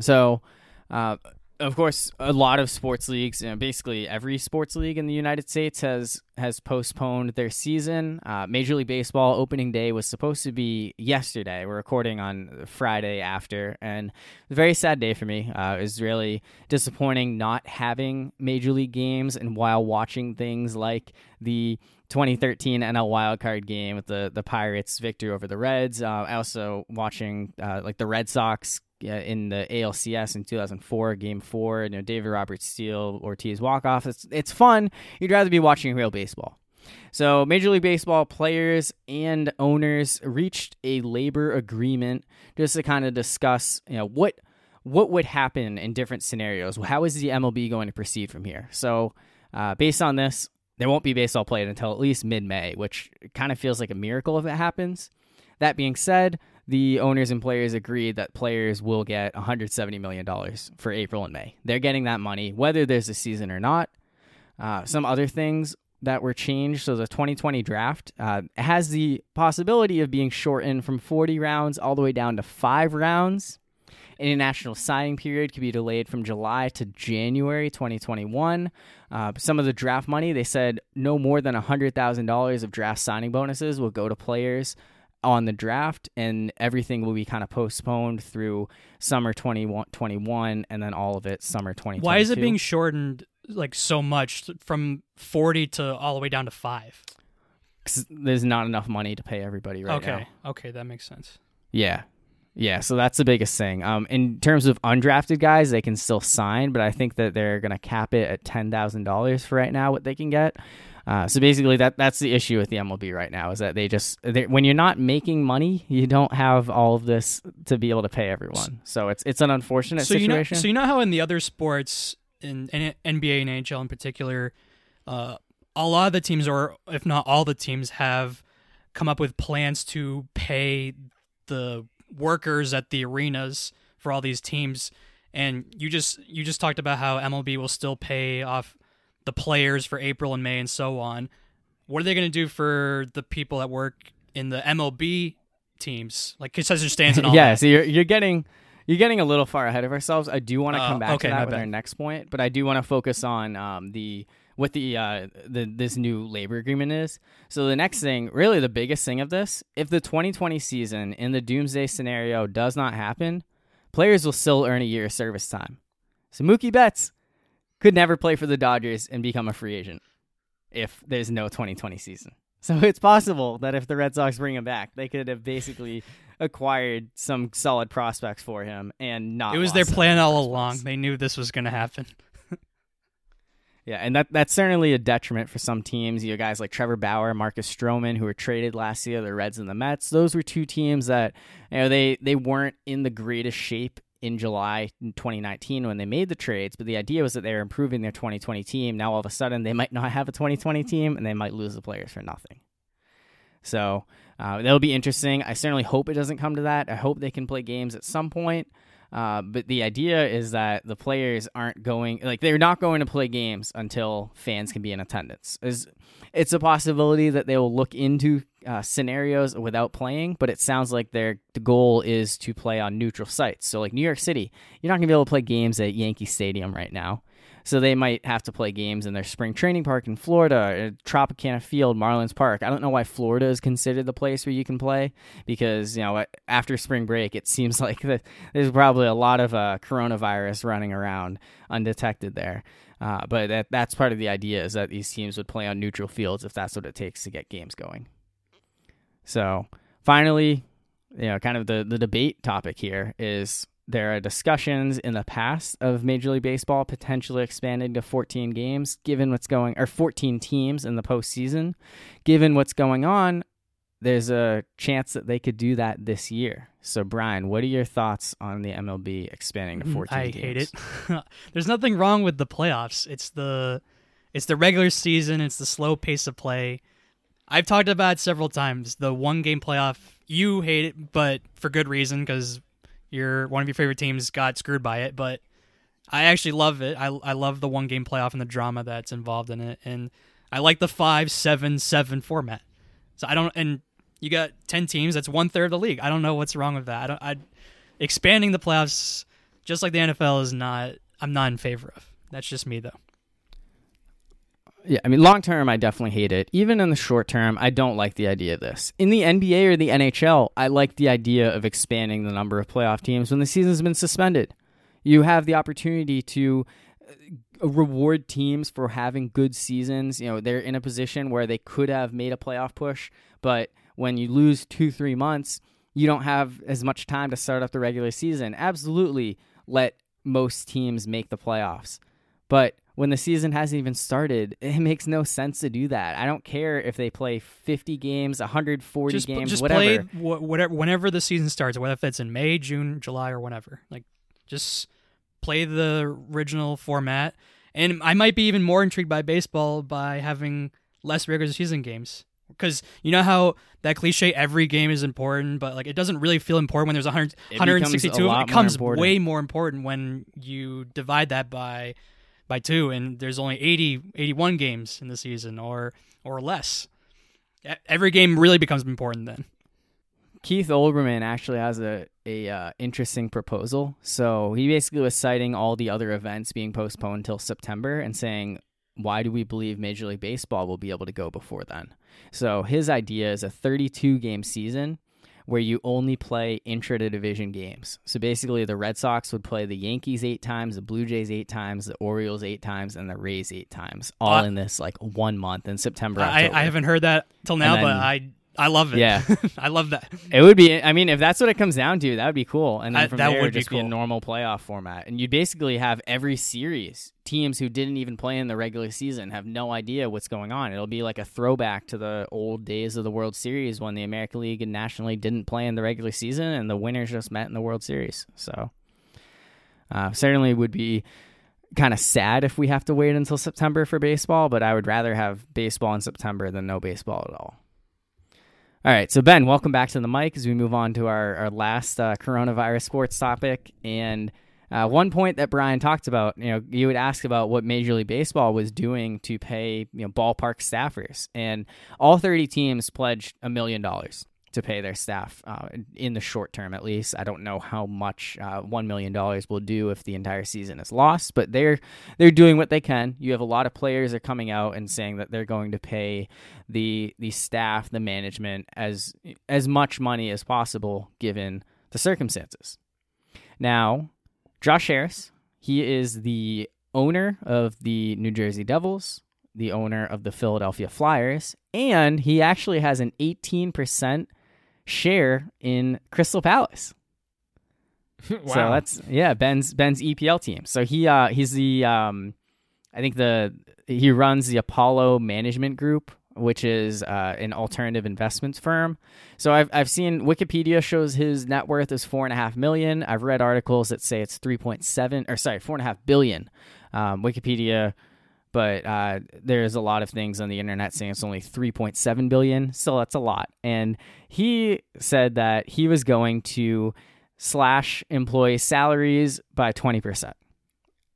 So uh, of course, a lot of sports leagues, you know, basically every sports league in the United States has has postponed their season. Uh, Major League Baseball opening day was supposed to be yesterday. We're recording on Friday after, and a very sad day for me. Uh, it was really disappointing not having Major League games, and while watching things like the 2013 NL wildcard game with the the Pirates' victory over the Reds. Uh, also watching uh, like the Red Sox in the ALCS in 2004, Game Four. You know, David Roberts steal Ortiz walk off. It's it's fun. You'd rather be watching real baseball. So, Major League Baseball players and owners reached a labor agreement just to kind of discuss, you know, what what would happen in different scenarios. How is the MLB going to proceed from here? So, uh, based on this, there won't be baseball played until at least mid May, which kind of feels like a miracle if it happens. That being said, the owners and players agreed that players will get $170 million for April and May. They're getting that money, whether there's a season or not. Uh, some other things that were changed. So the 2020 draft uh, has the possibility of being shortened from 40 rounds all the way down to five rounds. International signing period could be delayed from July to January 2021. Uh, some of the draft money, they said no more than $100,000 of draft signing bonuses will go to players on the draft, and everything will be kind of postponed through summer 2021 and then all of it summer 2022. Why is it being shortened like so much from 40 to all the way down to five? Because there's not enough money to pay everybody right okay. now. Okay, okay, that makes sense. Yeah, yeah, so that's the biggest thing. Um, in terms of undrafted guys, they can still sign, but I think that they're going to cap it at ten thousand dollars for right now. What they can get. Uh, so basically, that that's the issue with the MLB right now is that they just when you're not making money, you don't have all of this to be able to pay everyone. So it's it's an unfortunate so situation. You know, so you know how in the other sports, in, in NBA and NHL in particular, uh, a lot of the teams, or if not all the teams, have come up with plans to pay the workers at the arenas for all these teams. And you just you just talked about how MLB will still pay off the players for April and May and so on. What are they going to do for the people that work in the MLB teams, like concession stands and all? yeah, that? so you're you're getting you're getting a little far ahead of ourselves. I do want to Uh, come back okay, to that with bad. our next point, but I do want to focus on um, the what the uh, the this new labor agreement is. So the next thing, really the biggest thing of this, if the 2020 season in the doomsday scenario does not happen, players will still earn a year of service time. So Mookie Betts could never play for the Dodgers and become a free agent if there's no 2020 season. So it's possible that if the Red Sox bring him back, they could have basically acquired some solid prospects for him and not. it was their plan all along. place. They knew this was going to happen. Yeah, and that that's certainly a detriment for some teams. You know, guys like Trevor Bauer, Marcus Stroman, who were traded last year, the Reds and the Mets. Those were two teams that you know they they weren't in the greatest shape in July 2019 when they made the trades, but the idea was that they were improving their 2020 team. Now all of a sudden they might not have a 2020 team and they might lose the players for nothing. So uh, that'll be interesting. I certainly hope it doesn't come to that. I hope they can play games at some point. Uh, but the idea is that the players aren't going like they're not going to play games until fans can be in attendance. Is it's a possibility that they will look into uh, scenarios without playing, but it sounds like their the goal is to play on neutral sites. So like New York City, you're not gonna be able to play games at Yankee Stadium right now. So they might have to play games in their spring training park in Florida, uh, Tropicana Field, Marlins Park. I don't know why Florida is considered the place where you can play because you know after spring break, it seems like that there's probably a lot of uh, coronavirus running around undetected there. Uh, but that that's part of the idea is that these teams would play on neutral fields if that's what it takes to get games going. So finally, you know, kind of the the debate topic here is there are discussions in the past of Major League Baseball potentially expanding to 14 games, given what's going or 14 teams in the postseason. Given what's going on, there's a chance that they could do that this year. So, Brian, what are your thoughts on the MLB expanding to 14 Mm, I games? hate it. There's nothing wrong with the playoffs. It's the it's the regular season. It's the slow pace of play. I've talked about several times. The one game playoff. You hate it, but for good reason because your one of your favorite teams got screwed by it. But I actually love it. I I love the one game playoff and the drama that's involved in it, and I like the five seven seven format. So I don't and you got ten teams. That's one third of the league. I don't know what's wrong with that. I don't. I expanding the playoffs just like the NFL is not I'm not in favor of. That's just me though. Yeah, I mean, long term, I definitely hate it. Even in the short term, I don't like the idea of this. In the NBA or the NHL, I like the idea of expanding the number of playoff teams when the season's been suspended. You have the opportunity to uh, reward teams for having good seasons. You know, they're in a position where they could have made a playoff push, but when you lose two, three months, you don't have as much time to start up the regular season. Absolutely let most teams make the playoffs. But when the season hasn't even started, it makes no sense to do that. I don't care if they play 50 games, 140 just, games, just whatever. play wh- whatever whenever the season starts, whether if it's in May, June, July, or whenever. Like, just play the original format. And I might be even more intrigued by baseball by having less regular season games. Because you know how that cliche every game is important, but like it doesn't really feel important when there's 100, It 162 becomes a of lot it. becomes way more important when you divide that by by two and there's only 80 81 games in the season or or less. Every game really becomes important then. Keith Olbermann actually has a a uh, interesting proposal. So he basically was citing all the other events being postponed till September and saying, why do we believe Major League Baseball will be able to go before then? So his idea is a 32 game season where you only play intra division games. So basically, the Red Sox would play the Yankees eight times, the Blue Jays eight times, the Orioles eight times, and the Rays eight times, all Uh, in this like one month in September. I, I haven't heard that till now, And but I I love it. Yeah. I love that. It would be. I mean, if that's what it comes down to, that would be cool. And then I- from that there, would be just be a normal playoff format, and you'd basically have every series teams who didn't even play in the regular season have no idea what's going on. It'll be like a throwback to the old days of the World Series when the American League and National League didn't play in the regular season, and the winners just met in the World Series. So, uh, certainly would be kind of sad if we have to wait until September for baseball, but I would rather have baseball in September than no baseball at all. All right, so Ben, welcome back to the mic as we move on to our, our last uh, coronavirus sports topic. And uh, one point that Brian talked about, you know, you would ask about what Major League Baseball was doing to pay, you know, ballpark staffers, and all 30 teams pledged a million dollars to pay their staff uh, in the short term, at least. I don't know how much uh, one million dollars will do if the entire season is lost, but they're they're doing what they can. You have a lot of players are coming out and saying that they're going to pay the the staff, the management as as much money as possible given the circumstances. Now, Josh Harris, he is the owner of the New Jersey Devils, the owner of the Philadelphia Flyers, and he actually has an 18% share in Crystal Palace. wow. So that's yeah, Ben's Ben's EPL team. So he uh he's the um I think the he runs the Apollo Management Group, which is uh, an alternative investments firm. So I've I've seen Wikipedia shows his net worth is four and a half million. I've read articles that say it's three point seven or sorry four and a half billion. Um, Wikipedia. But uh, there's a lot of things on the internet saying it's only 3.7 billion. so that's a lot. And he said that he was going to slash employee salaries by 20%.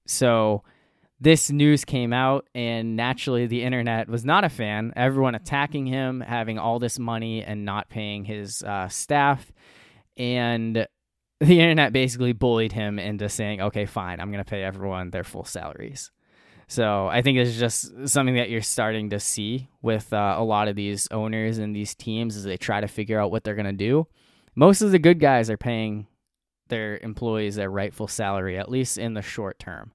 So this news came out, and naturally, the internet was not a fan. Everyone attacking him, having all this money and not paying his uh, staff. And the internet basically bullied him into saying, okay, fine, I'm going to pay everyone their full salaries. So I think it's just something that you're starting to see with uh, a lot of these owners and these teams as they try to figure out what they're going to do. Most of the good guys are paying their employees their rightful salary, at least in the short term.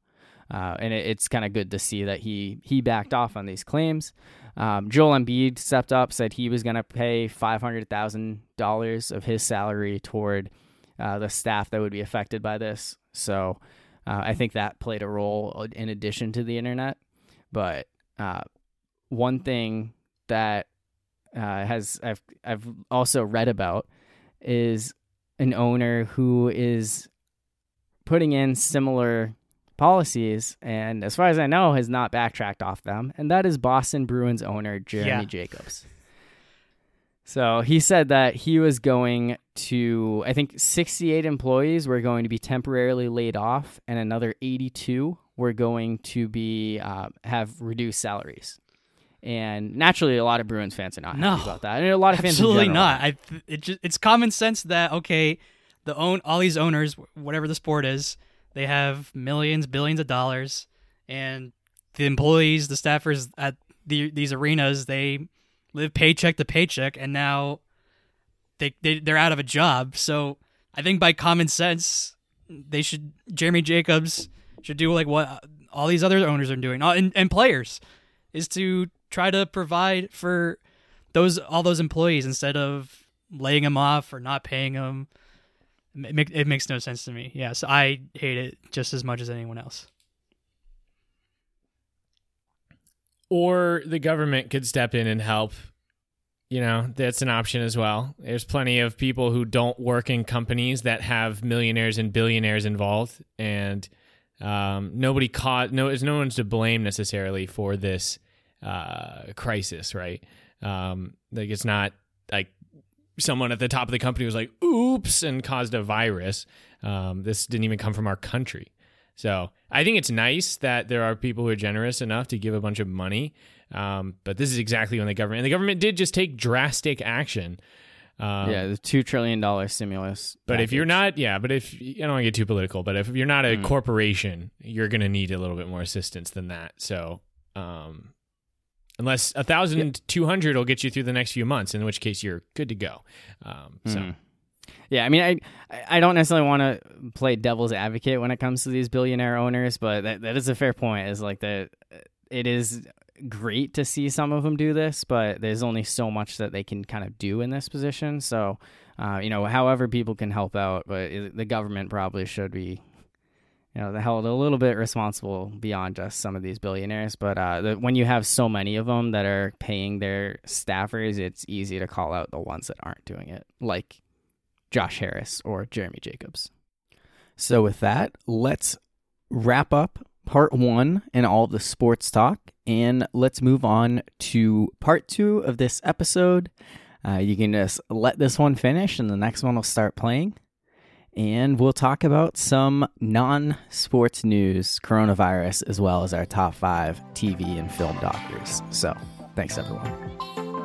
Uh, and it, it's kind of good to see that he he backed off on these claims. Um, Joel Embiid stepped up, said he was going to pay five hundred thousand dollars of his salary toward uh, the staff that would be affected by this. So uh, I think that played a role in addition to the internet. But uh, one thing that uh, has I've I've also read about is an owner who is putting in similar policies and as far as I know has not backtracked off them and that is Boston Bruins owner Jeremy Yeah. Jacobs. So he said that he was going to I think 68 employees were going to be temporarily laid off and another 82 were going to be uh, have reduced salaries. And naturally a lot of Bruins fans are not No. happy about that. And a lot of fans Absolutely not. I it just, it's common sense that okay, the own all these owners, whatever the sport is, They have millions, billions of dollars, and the employees, the staffers at the, these arenas, they live paycheck to paycheck, and now they, they they're out of a job. So I think by common sense, they should Jeremy Jacobs should do like what all these other owners are doing, and, and players, is to try to provide for those all those employees instead of laying them off or not paying them. It, it makes no sense to me. Yes, yeah, so I hate it just as much as anyone else. Or the government could step in and help. You know, that's an option as well. There's plenty of people who don't work in companies that have millionaires and billionaires involved, and um, nobody caught. No, there's no one's to blame necessarily for this uh, crisis, right? Um, like it's not like someone at the top of the company was like, "Oops," and caused a virus. Um, this didn't even come from our country. So I think it's nice that there are people who are generous enough to give a bunch of money. Um, but this is exactly when the government and the government did just take drastic action. Um, yeah, the two trillion dollar stimulus. But package. if you're not, yeah, but if I don't want to get too political, but if you're not a mm. corporation, you're going to need a little bit more assistance than that. So, um, unless a thousand two hundred will get you through the next few months, in which case you're good to go. Um, so. Yeah, I mean, I I don't necessarily want to play devil's advocate when it comes to these billionaire owners, but that, that is a fair point. Is like that it is great to see some of them do this, but there's only so much that they can kind of do in this position. So, uh, you know, however people can help out, but the government probably should be you know, held a little bit responsible beyond just some of these billionaires. But uh, the, when you have so many of them that are paying their staffers, it's easy to call out the ones that aren't doing it, like Josh Harris or Jeremy Jacobs. So, with that, let's wrap up part one and all the sports talk, and let's move on to part two of this episode. Uh, you can just let this one finish, and the next one will start playing and we'll talk about some non sports news, coronavirus, as well as our top five TV and film doctors. So, thanks everyone.